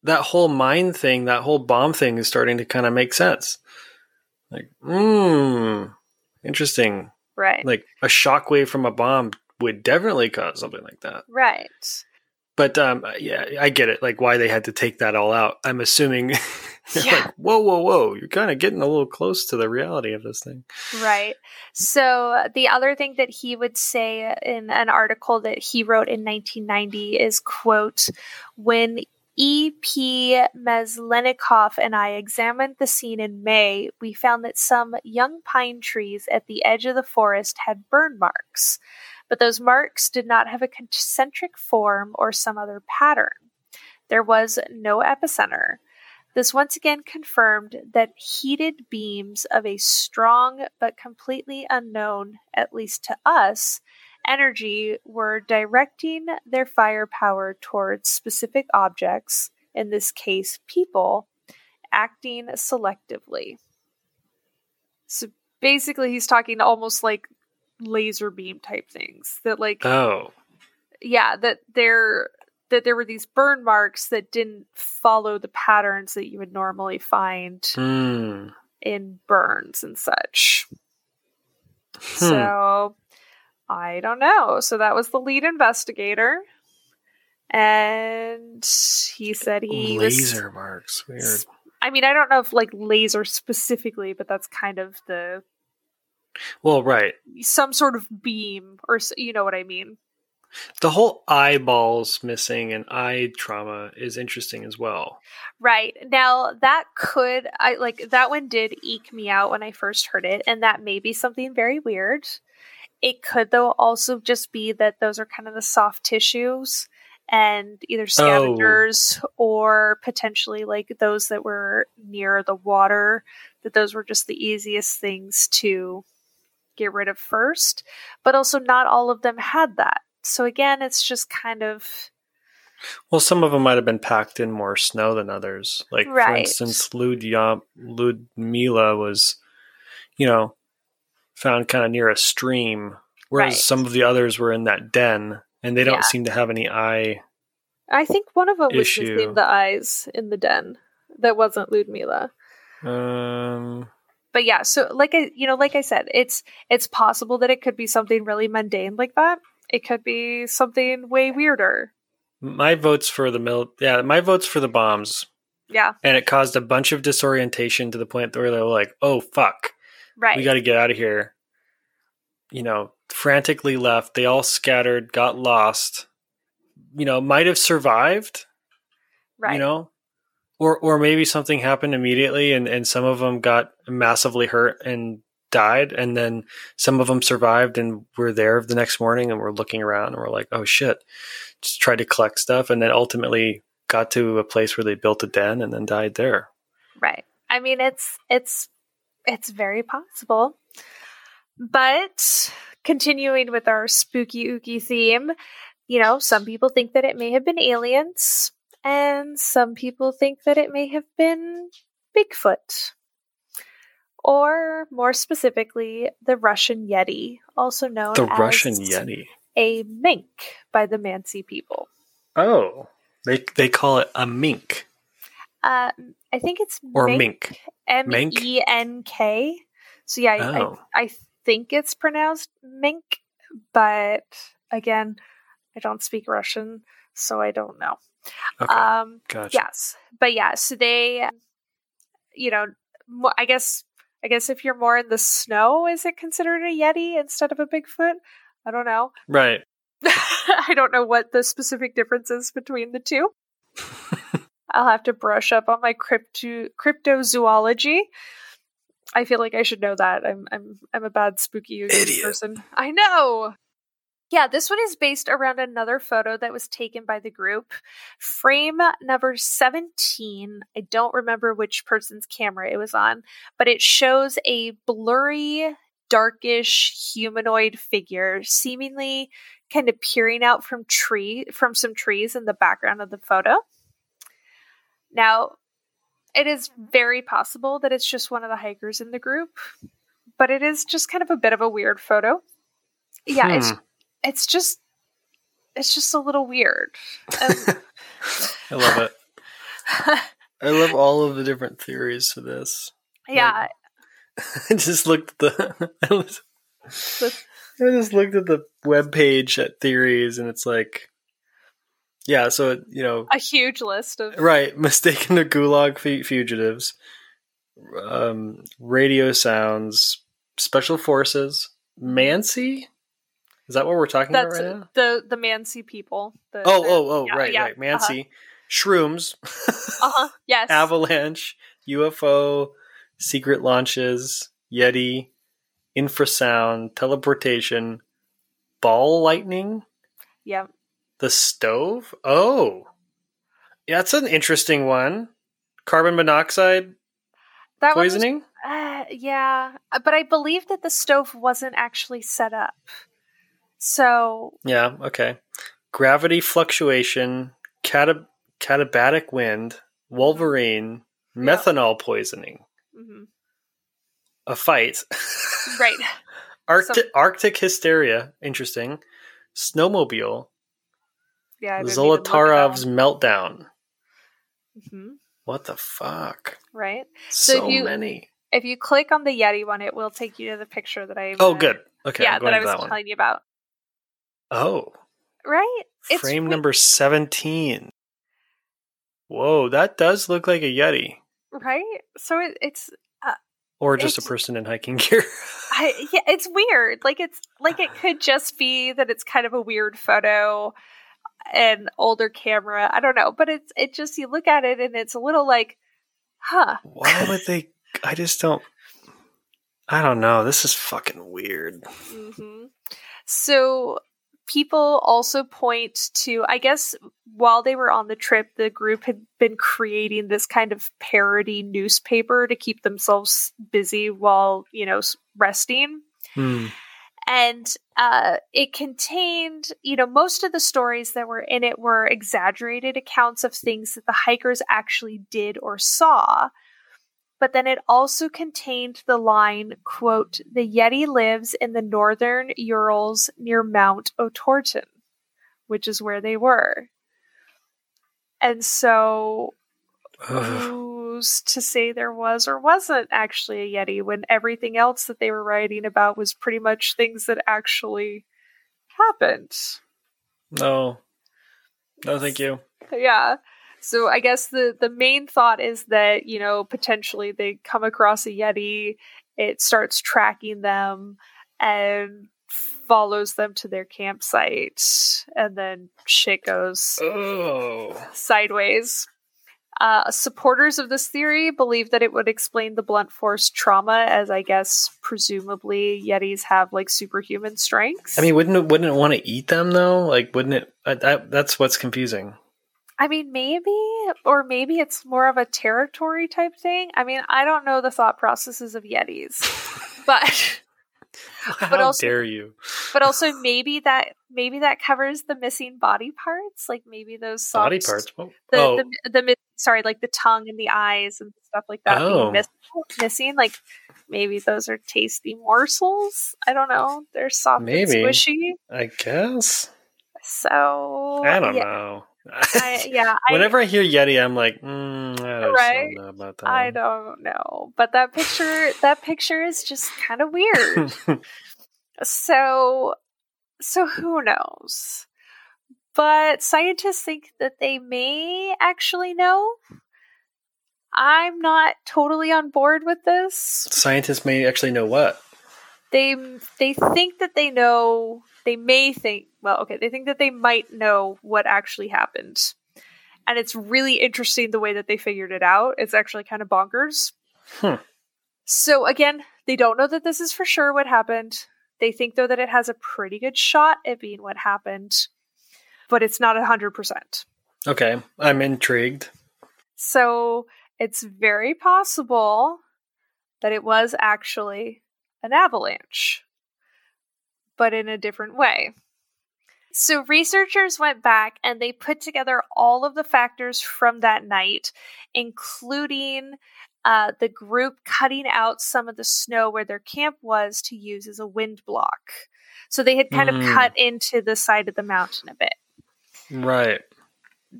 that whole mine thing that whole bomb thing is starting to kind of make sense like hmm interesting right. like a shockwave from a bomb would definitely cause something like that right. But um yeah i get it like why they had to take that all out i'm assuming (laughs) Yeah. like whoa whoa whoa you're kind of getting a little close to the reality of this thing Right. So the other thing that he would say in an article that he wrote in 1990 is quote when E.P. Maslennikov and I examined the scene in May, we found that some young pine trees at the edge of the forest had burn marks, but those marks did not have a concentric form or some other pattern. There was no epicenter. This once again confirmed that heated beams of a strong but completely unknown, at least to us, energy were directing their firepower towards specific objects, in this case, people, acting selectively. So basically, he's talking almost like laser beam type things that, like, oh yeah that there that there were these burn marks that didn't follow the patterns that you would normally find hmm. in burns and such Hmm. so i don't know so that was the lead investigator and he said he laser was marks weird i mean i don't know if like laser specifically but that's kind of the well right some sort of beam or you know what i mean the whole eyeballs missing and eye trauma is interesting as well Right. Now that could I like that one did eke me out when I first heard it and that may be something very weird. It could though also just be that those are kind of the soft tissues and either oh. scavengers or potentially like those that were near the water that those were just the easiest things to get rid of first, but also not all of them had that. So again, it's just kind of Well, some of them might have been packed in more snow than others. Like, for instance, Ludya, Ludmila was, you know, found kind of near a stream, whereas Right. some of the others were in that den, and they don't Yeah. seem to have any eye. I think one of them was issue. missing the eyes in the den. That wasn't Ludmila. Um, but yeah, so like I you know, like I said, it's it's possible that it could be something really mundane like that. It could be something way weirder. My vote's for the mil. Yeah, my vote's for the bombs, Yeah, and it caused a bunch of disorientation to the point where they were like, "Oh fuck, right. we got to get out of here." You know, frantically left. They all scattered, got lost. You know, might have survived. right. You know, or or maybe something happened immediately, and and some of them got massively hurt and died, and then some of them survived and were there the next morning, and we're looking around and we're like, "Oh shit!" Just tried to collect stuff, and then ultimately got to a place where they built a den and then died there. Right. I mean, it's it's it's very possible. But continuing with our spooky ooky theme, you know, some people think that it may have been aliens, and some people think that it may have been Bigfoot. Or more specifically, the Russian Yeti, also known The as Russian Yeti. a mink by the Mansi people. Oh, they they call it a mink Uh, I think it's or mink. M Mink? E N K. So yeah, I- Oh. I, I think it's pronounced mink, but again, I don't speak Russian, so I don't know. Okay, Um, gotcha. yes, but yeah, so they, you know, I guess, I guess if you're more in the snow, is it considered a yeti instead of a Bigfoot? I don't know. Right. (laughs) I don't know what the specific difference is between the two. (laughs) I'll have to brush up on my crypto cryptozoology. I feel like I should know that. I'm I'm I'm a bad spooky person. I know. Yeah, this one is based around another photo that was taken by the group. Frame number 17. I don't remember which person's camera it was on, but it shows a blurry, darkish humanoid figure seemingly kind of peering out from tree from some trees in the background of the photo. Now, it is very possible that it's just one of the hikers in the group, but it is just kind of a bit of a weird photo. Yeah, Hmm. it's just it's just a little weird. Um, (laughs) I love it. I love all of the different theories for this. yeah, (laughs) I just looked at the. (laughs) I, was, I just looked at the web page at theories, and it's like, yeah. So you know, a huge list of right? Mistaken to gulag fu- fugitives, um, radio sounds, special forces, Mansi. Is that what we're talking that's about right now? the the Mansi people. The, Oh, the- oh, oh! yeah, right, yeah, right. Mansi, shrooms, Uh-huh. (laughs) Yes. avalanche, UFO, secret launches, Yeti, infrasound, teleportation, ball lightning, yeah. the stove. Oh, yeah, that's an interesting one. Carbon monoxide That one was- poisoning. uh, yeah, but I believe that the stove wasn't actually set up. So Yeah. Okay. Gravity fluctuation, cata- katabatic wind, Wolverine, methanol poisoning, mhm. a fight. right. (laughs) Arctic, Arctic hysteria, interesting. Snowmobile, Yeah. I didn't even look at that Zolotarov's meltdown. Mhm. What the fuck? Right. So So, if you- many. If you click on the Yeti one, it will take you to the picture that I. Oh, good. Okay, yeah, that I was that one. telling you about. Oh, Right. It's frame number 17. Whoa, that does look like a Yeti. Right. So it, it's Or just a person in hiking gear. (laughs) I yeah, it's weird. Like it's like it could just be that it's kind of a weird photo, an older camera. I don't know, but it's it just you look at it and it's a little like, huh. Why would they? I just don't. I don't know. This is fucking weird. hmm So people also point to, I guess, while they were on the trip, the group had been creating this kind of parody newspaper to keep themselves busy while you know resting. Hmm. and uh, it contained you know most of the stories that were in it were exaggerated accounts of things that the hikers actually did or saw but then it also contained the line quote the yeti lives in the northern urals near mount otorten which is where they were and so who's to say there was or wasn't actually a Yeti when everything else that they were writing about was pretty much things that actually happened? No. No, thank you. Yeah. So I guess the the main thought is that, you know, potentially they come across a Yeti, it starts tracking them and follows them to their campsite and then shit goes Oh. sideways. Uh, supporters of this theory believe that it would explain the blunt force trauma, as I guess presumably Yetis have like superhuman strengths. I mean, wouldn't it, wouldn't it want to eat them though? Like, wouldn't it? Uh, that, that's what's confusing. I mean, maybe, or maybe it's more of a territory type thing. I mean, I don't know the thought processes of Yetis, (laughs) but How also- dare you? but also maybe that maybe that covers the missing body parts, like maybe those soft, Body parts. Oh, the, oh, the the mi- sorry, like the tongue and the eyes and stuff like that Oh. being miss- missing. Like maybe those are tasty morsels. I don't know. They're soft Maybe. and squishy. I guess. So I don't yeah, know. I, (laughs) yeah, I, Whenever I hear Yeti, I'm like, mm, I Right? don't know about that. I don't know, but that picture that picture is just kind of weird. (laughs) so so who knows? But scientists think that they may actually know. I'm not totally on board with this. Scientists may actually know what. They they think that they know. They may think. Well, okay, they think that they might know what actually happened. And it's really interesting the way that they figured it out. It's actually kind of bonkers. Hmm. So again, they don't know that this is for sure what happened. They think though that it has a pretty good shot at being what happened, but it's not a hundred percent. Okay, I'm intrigued. So it's very possible that it was actually an avalanche, but in a different way. So researchers went back and they put together all of the factors from that night, including uh, the group cutting out some of the snow where their camp was to use as a wind block. So they had kind Mm. of cut into the side of the mountain a bit Right.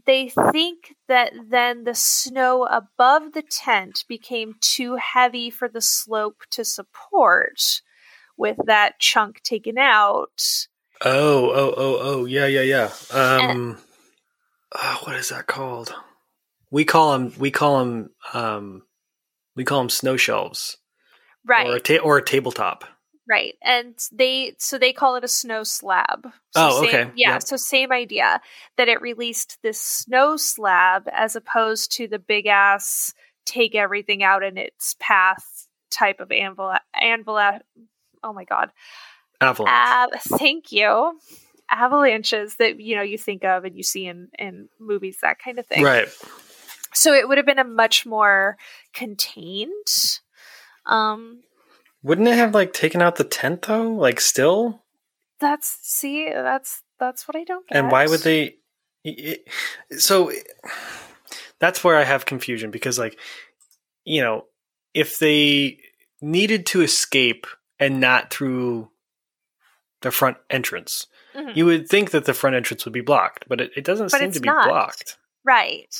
they think that then the snow above the tent became too heavy for the slope to support with that chunk taken out. Oh, oh, oh, oh, yeah, yeah, yeah. Um, oh, what is that called? We call them. We call them. Um, we call them snow shelves, Right, or a ta- or a tabletop. right. And they so they call it a snow slab. So Oh, same- okay. Yeah, Yep. so same idea that it released this snow slab as opposed to the big ass take everything out in its path type of anvil anvil oh my god Avalanche. Thank you. Avalanches that you know you think of and you see in in movies, that kind of thing. right. So it would have been a much more contained. Um, Wouldn't it have like taken out the tent though? Like still? that's see, that's that's what I don't get. And why would they? it- so that's where I have confusion because, like, you know, if they needed to escape and not through the front entrance, Mhm. you would think that the front entrance would be blocked, but it, it doesn't But seem to be not. blocked. Right.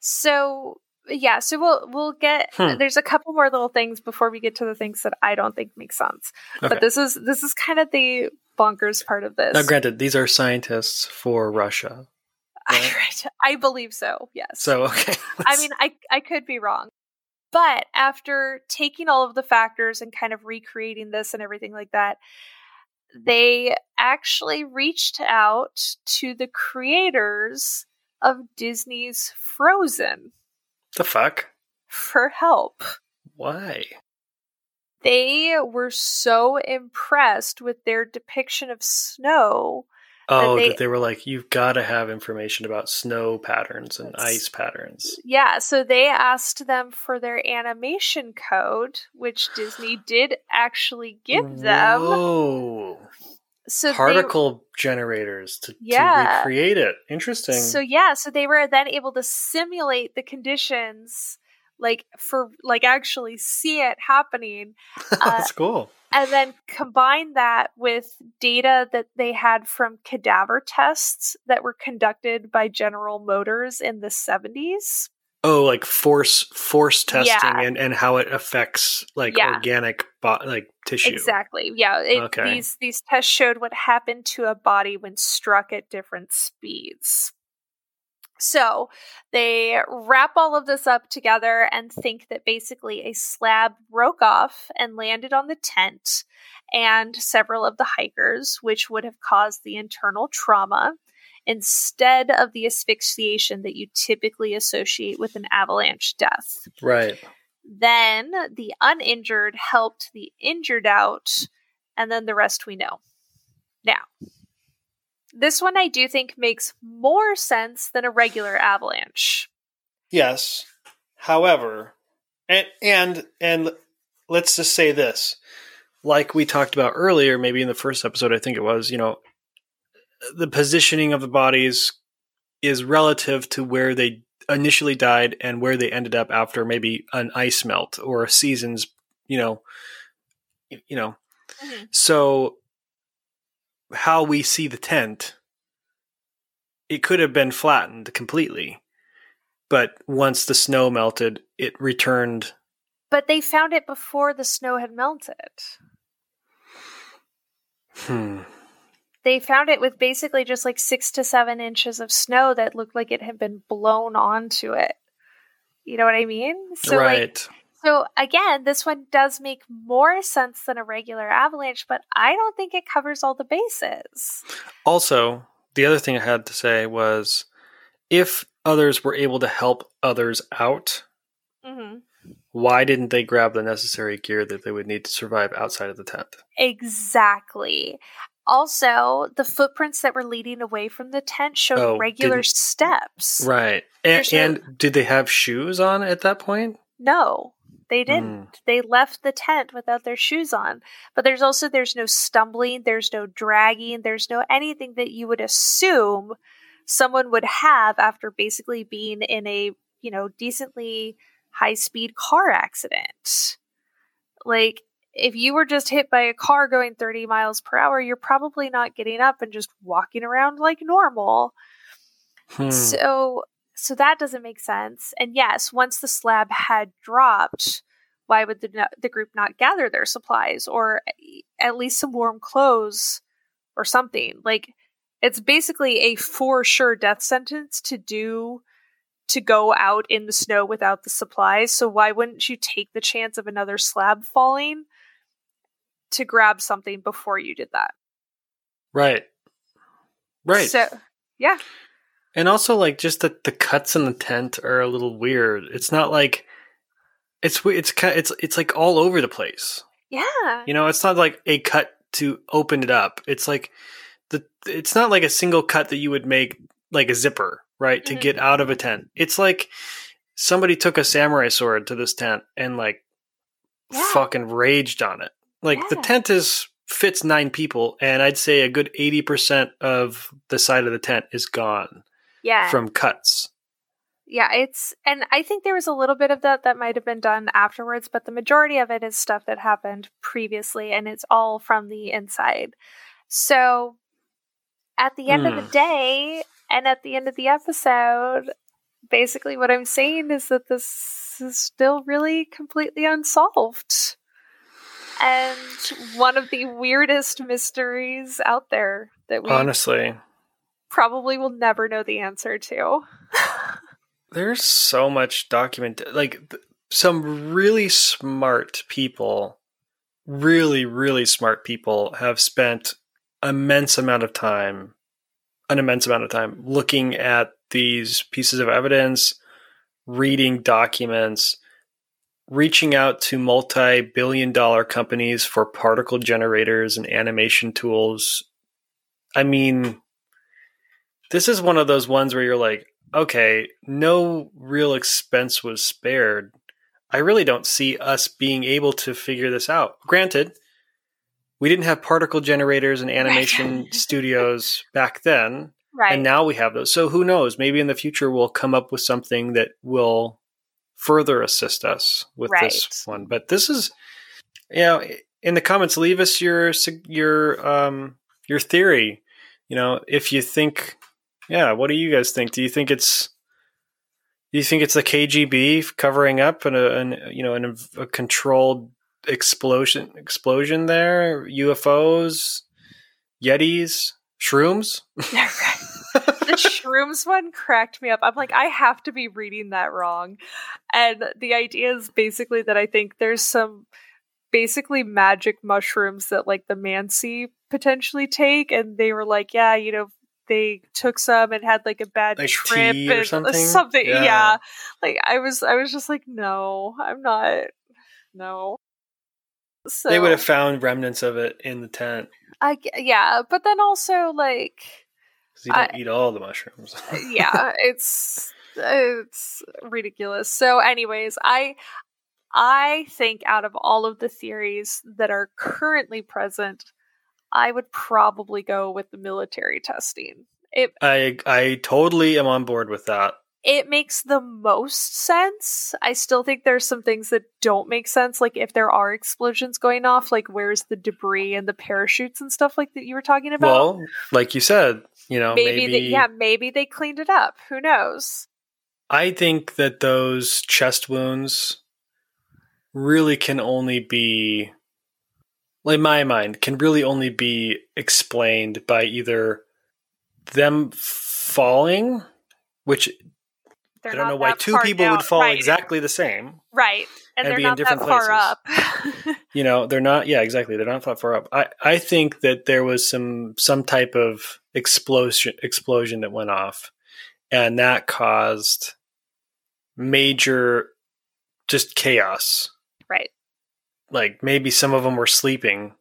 So yeah, so we'll we'll get Hmm. there's a couple more little things before we get to the things that I don't think make sense. Okay. But this is this is kind of the bonkers part of this. now, granted, these are scientists for Russia, (laughs) I, I believe so. Yes. so okay. (laughs) I mean, I I could be wrong. But after taking all of the factors and kind of recreating this and everything like that, they actually reached out to the creators of Disney's Frozen the fuck? for help. Why? They were so impressed with their depiction of snow. Oh, they- that they were like, you've got to have information about snow patterns and ice patterns. Yeah, so they asked them for their animation code, which Disney did actually give them. Whoa. So they- particle generators to, Yeah. to recreate it. Interesting. So yeah, so they were then able to simulate the conditions like for like actually see it happening (laughs) uh, That's cool. and then combine that with data that they had from cadaver tests that were conducted by General Motors in the 70s. Oh, like force force testing Yeah. and, and how it affects like Yeah. organic bo- like tissue. Exactly. Yeah. It, Okay. These these tests showed what happened to a body when struck at different speeds. So they wrap all of this up together and think that basically a slab broke off and landed on the tent and several of the hikers, which would have caused the internal trauma instead of the asphyxiation that you typically associate with an avalanche death. Right. Then the uninjured helped the injured out, and then the rest we know. Now, this one I do think makes more sense than a regular avalanche. Yes. However, and and and let's just say this. Like we talked about earlier, maybe in the first episode, I think it was, you know, the positioning of the bodies is relative to where they initially died and where they ended up after maybe an ice melt or a season's, you know, you know. Mhm. So how we see the tent it could have been flattened completely but once the snow melted it returned But they found it before the snow had melted. hmm They found it with basically just like six to seven inches of snow that looked like it had been blown onto it. You know what I mean? So like right So again, this one does make more sense than a regular avalanche, but I don't think it covers all the bases. also the other thing i had to say was if others were able to help others out hmm why didn't they grab the necessary gear that they would need to survive outside of the tent Exactly. Also, the footprints that were leading away from the tent showed Oh, regular steps. right and, and did they have shoes on at that point No, they didn't. They left the tent without their shoes on. But there's also there's no stumbling, there's no dragging, there's no anything that you would assume someone would have after basically being in a, you know, decently high-speed car accident. Like if you were just hit by a car going 30 miles per hour, you're probably not getting up and just walking around like normal. Hmm. So so that doesn't make sense. And yes, once the slab had dropped, why would the the group not gather their supplies or at least some warm clothes or something? Like it's basically a for sure death sentence to do to go out in the snow without the supplies. So why wouldn't you take the chance of another slab falling to grab something before you did that? right right So yeah. And also, like, just the, the cuts in the tent are a little weird. It's not like it's it's kind it's it's like all over the place. Yeah. You know, it's not like a cut to open it up. It's like the it's not like a single cut that you would make like a zipper, right, to Mhm. get out of a tent. It's like somebody took a samurai sword to this tent and like Yeah. fucking raged on it. Like the tent is fits nine people, and I'd say a good eighty percent of the side of the tent is gone Yeah. from cuts. Yeah, it's and I think there was a little bit of that that might have been done afterwards, but the majority of it is stuff that happened previously and it's all from the inside. So at the end of Hmm. the day and at the end of the episode, basically what I'm saying is that this is still really completely unsolved. And one of the weirdest mysteries out there that we Honestly, probably will never know the answer to. there's so much document like th- some really smart people really really smart people have spent immense amount of time an immense amount of time looking at these pieces of evidence reading documents reaching out to multi-billion dollar companies for particle generators and animation tools i mean this is one of those ones where you're like okay, no real expense was spared. I really don't see us being able to figure this out. Granted, we didn't have particle generators and animation (laughs) studios back then, Right. and now we have those. So who knows? Maybe in the future we'll come up with something that will further assist us with this one. But this is, you know, in the comments, leave us your your um your theory. You know, if you think, yeah, what do you guys think? Do you think it's do You think it's the KGB covering up and a, an you know an, a controlled explosion explosion there? UFOs, Yetis, shrooms. the (laughs) shrooms one cracked me up. I'm like, I have to be reading that wrong. And the idea is basically that I think there's some basically magic mushrooms that like the Mansi potentially take, and they were like, yeah, you know, they took some and had like a bad Like trip tea or and uh, something? Yeah. Yeah. Like I was I was just like, no, I'm not no. So They would have found remnants of it in the tent I yeah, but then also like 'cause you don't I- eat all the mushrooms. Uh, yeah, it's it's ridiculous. So anyways, I I think out of all of the theories that are currently present, I would probably go with the military testing. It I I totally am on board with that. it makes the most sense. I still think there's some things that don't make sense like if there are explosions going off, like where's the debris and the parachutes and stuff like that you were talking about? Well, like you said, you know, maybe, maybe, they, yeah, maybe they cleaned it up. Who knows? I think that those chest wounds really can only be, in my mind, can really only be explained by either them falling, which They're I don't know why two people down- would fall right, exactly the same. Right. And, and they're be in not different that far places. up. (laughs) You know, they're not. Yeah, exactly. They're not that far up. I I think that there was some some type of explosion explosion that went off, and that caused major just chaos. right. Like maybe some of them were sleeping,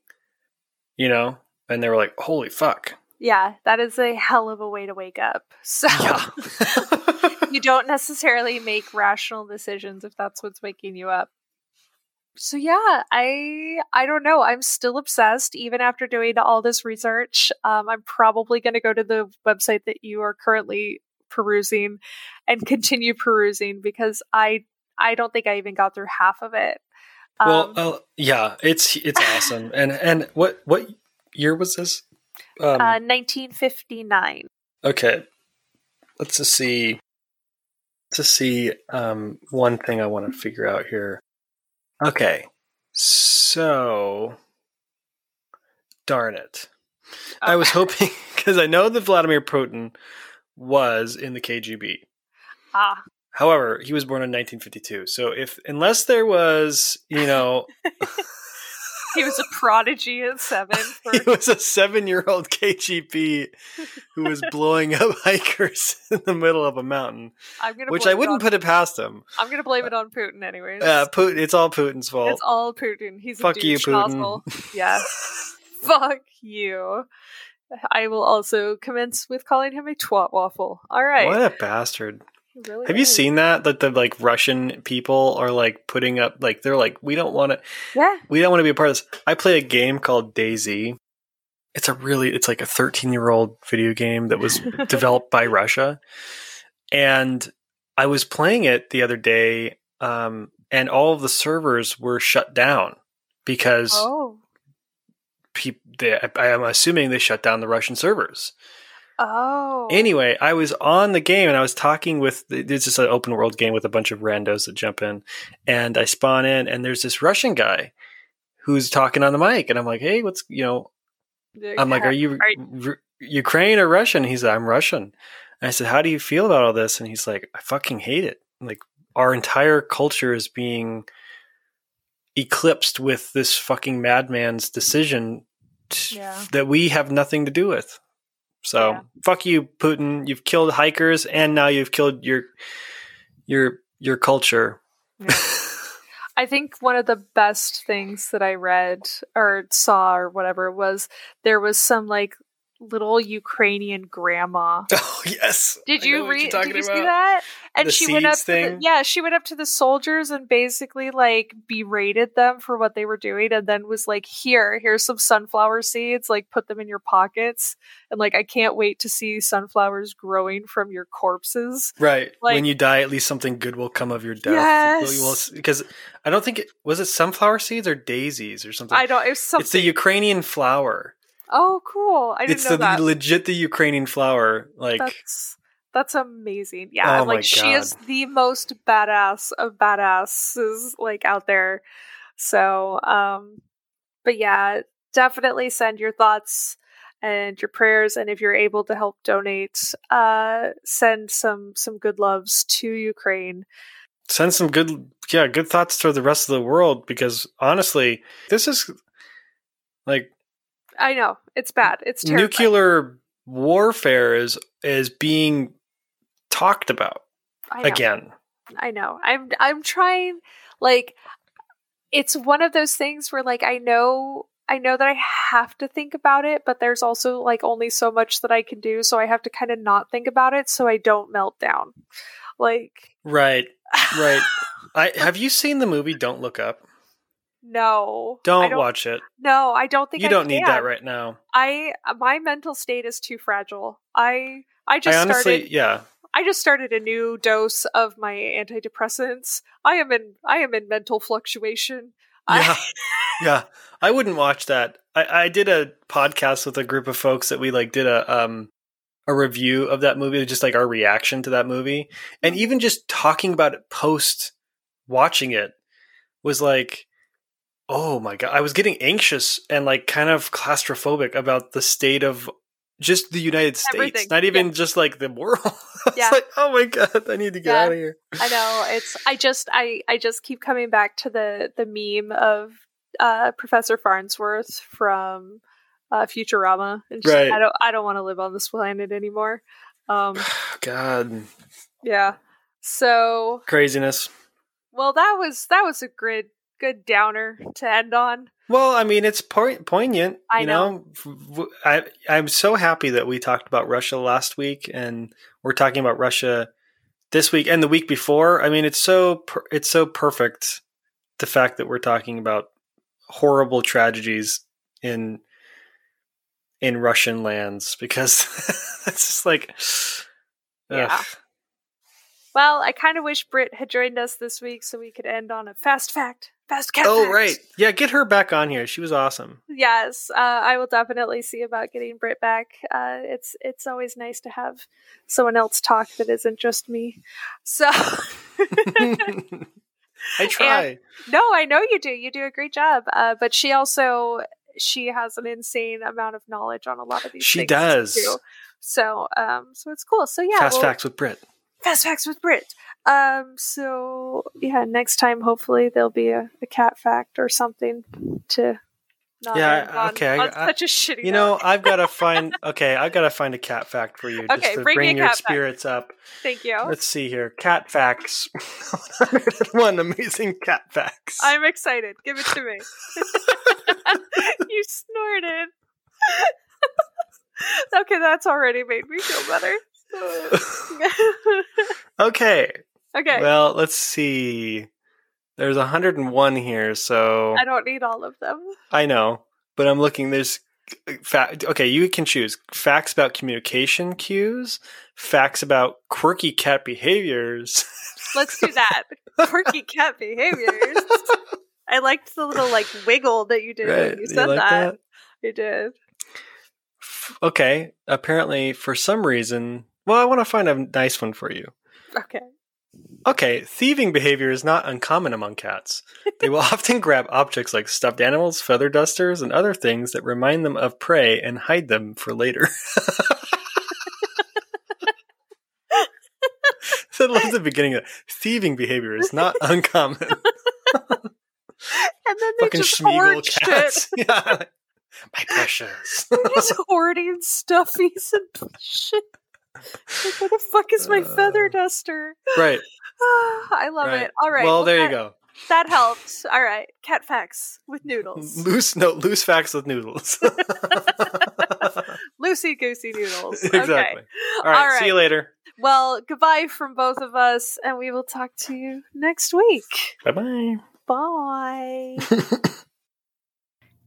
you know, and they were like, "Holy fuck!" Yeah, that is a hell of a way to wake up. So Yeah. (laughs) (laughs) you don't necessarily make rational decisions if that's what's waking you up. So yeah, I I don't know. I'm still obsessed even after doing all this research. Um, I'm probably going to go to the website that you are currently perusing and continue perusing because I I don't think I even got through half of it. Well, Um, uh, yeah, it's it's awesome. and and what what year was this? Um, uh, 1959. Okay. Let's just see. Let's just see um, one thing I want to figure out here. Okay. So, darn it. I was hoping, (laughs) because I know that Vladimir Putin was in the KGB. Ah, However, he was born in 1952. So, if, unless there was, you know, (laughs) he was a prodigy at seven. (laughs) For, he was a seven year old KGB who was blowing up (laughs) hikers in the middle of a mountain, I'm gonna which I wouldn't on, put it past him. I'm gonna blame it on Putin, anyways. Uh, Putin, it's all Putin's fault. it's all Putin. He's Fuck you, Putin. nozzle. Yeah. Fuck you. I will also commence with calling him a twat waffle. All right. What a bastard! Really Have you seen that? That the like Russian people are like putting up like they're like we don't want to Yeah. we don't want to be a part of this. I play a game called DayZ. It's a really it's like a 13 year old video game that was (laughs) developed by Russia, and I was playing it the other day, um, and all of the servers were shut down because Oh. peop- they, I am assuming they shut down the Russian servers. Oh. Anyway, I was on the game and I was talking with it's just an open world game with a bunch of randos that jump in, and I spawn in and there's this Russian guy who's talking on the mic, and I'm like, hey, what's you know? I'm like, are you Are- R- Ukraine or Russian? He's like, I'm Russian. And I said, how do you feel about all this? And he's like, I fucking hate it. Like our entire culture is being eclipsed with this fucking madman's decision Yeah. that we have nothing to do with. So Yeah. fuck you, Putin. You've killed hikers, and now you've killed your your your culture. (laughs) I think one of the best things that I read or saw or whatever was there was some like little Ukrainian grandma. oh yes. Did I you read? Did you see about. that? And The she went up seeds to the, yeah, she went up to the soldiers and basically like berated them for what they were doing, and then was like, "Here, here's some sunflower seeds. Like, put them in your pockets." And like, I can't wait to see sunflowers growing from your corpses. Right. Like- when you die, at least something good will come of your death. Yes. Because I don't think it was it sunflower seeds or daisies or something. I don't. It was something. It's the Ukrainian flower. Oh, cool! I didn't It's know the that. legit the Ukrainian flower. Like that's That's amazing. Yeah, Oh like she is the most badass of badasses like out there. So, um, but yeah, definitely send your thoughts and your prayers, and if you're able to help donate, uh, send some some good loves to Ukraine. Send some good, yeah, good thoughts to the rest of the world because honestly, this is like I know it's bad. It's terrifying. nuclear warfare is is being talked about I again. I know. I'm I'm trying like it's one of those things where like I know I know that I have to think about it, but there's also like only so much that I can do, so I have to kind of not think about it so I don't melt down. Like Right, right. (laughs) I have you seen the movie Don't Look Up? No. I Don't, watch it. No, I don't think You I don't need that right now. I my mental state is too fragile. I I just I honestly, started yeah. I just started a new dose of my antidepressants. I am in I am in mental fluctuation. I- Yeah. yeah. I wouldn't watch that. I, I did a podcast with a group of folks that we like did a um a review of that movie, just like our reaction to that movie. And even just talking about it post watching it was like oh my god. I was getting anxious and like kind of claustrophobic about the state of just the United States. Everything. Not even Yeah. just like the world. (laughs) it's Yeah. like, oh my god, I need to get Yeah. out of here. I know it's. I just. I. I just keep coming back to the the meme of uh, Professor Farnsworth from uh, Futurama, and just, Right. I don't. I don't want to live on this planet anymore. Um. (sighs) God. Yeah. So Craziness. well, that was that was a good good downer to end on. Well, I mean, it's po- poignant. I you know, know? I I'm so happy that we talked about Russia last week, and we're talking about Russia this week and the week before. I mean, it's so per- it's so perfect. The fact that we're talking about horrible tragedies in in Russian lands because (laughs) it's just like, Yeah. ugh. Well, I kind of wish Britt had joined us this week so we could end on a fast fact. Fast cat. Oh fact. right, yeah. Get her back on here. She was awesome. Yes, uh, I will definitely see about getting Britt back. Uh, it's it's always nice to have someone else talk that isn't just me. So (laughs) I try. no, I know you do. You do a great job. Uh, but she also she has an insane amount of knowledge on a lot of these. She does. Too. So um, so it's cool. So yeah, Fast we'll- facts with Brit. Fast facts with Brit. Um, so yeah, next time hopefully there'll be a, a cat fact or something to. Not Yeah, on, okay, on I- such a shitty. You know, I've got to (laughs) find. Okay, I've got to find a cat fact for you, just Okay, to bring bring, your cat fact. spirits up. Thank you. Let's see here. Cat facts. (laughs) 101 amazing cat facts. I'm excited. Give it to me. (laughs) you snorted. okay, that's already made me feel better. (laughs) okay. okay, Well, let's see. There's 101 here, so I don't need all of them. I know, but I'm looking. There's fact. Okay, you can choose facts about communication cues, facts about quirky cat behaviors. (laughs) Let's do that. Quirky cat behaviors. (laughs) I liked the little like wiggle that you did Right, when you you said like that. that? You did. okay, apparently for some reason, well, I want to find a nice one for you. Okay. Okay, thieving behavior is not uncommon among cats. They will (laughs) often grab objects like stuffed animals, feather dusters, and other things that remind them of prey and hide them for later. (laughs) (laughs) so love the beginning of thieving behavior is not uncommon. And then they Fucking just Schmeagle hoard shit. yeah. My precious. They're just hoarding stuffies and shit. Like, where the fuck is my feather Uh, duster? right. (sighs) I love right. it. All right. Well, there that, you go. That helped. All right. Cat facts with noodles. (laughs) Loose no loose facts with noodles. (laughs) Loosey goosey noodles. (laughs) exactly. Okay. All right, All See you later. Well, goodbye from both of us, and we will talk to you next week. Bye bye. Bye.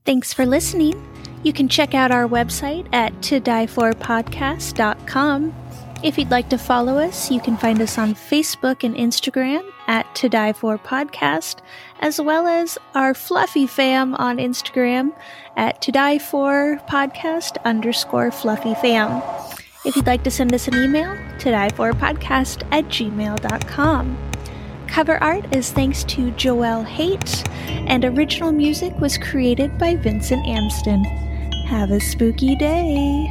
Thanks for listening. You can check out our website at todieforpodcast.com. If you'd like to follow us, you can find us on Facebook and Instagram at To Die For Podcast, as well as our fluffy fam on Instagram at To Die For Podcast underscore fluffy fam. If you'd like to send us an email, to die for podcast at gmail.com. Cover art is thanks to Joelle Haight, and original music was created by Vincent Amston. Have a spooky day!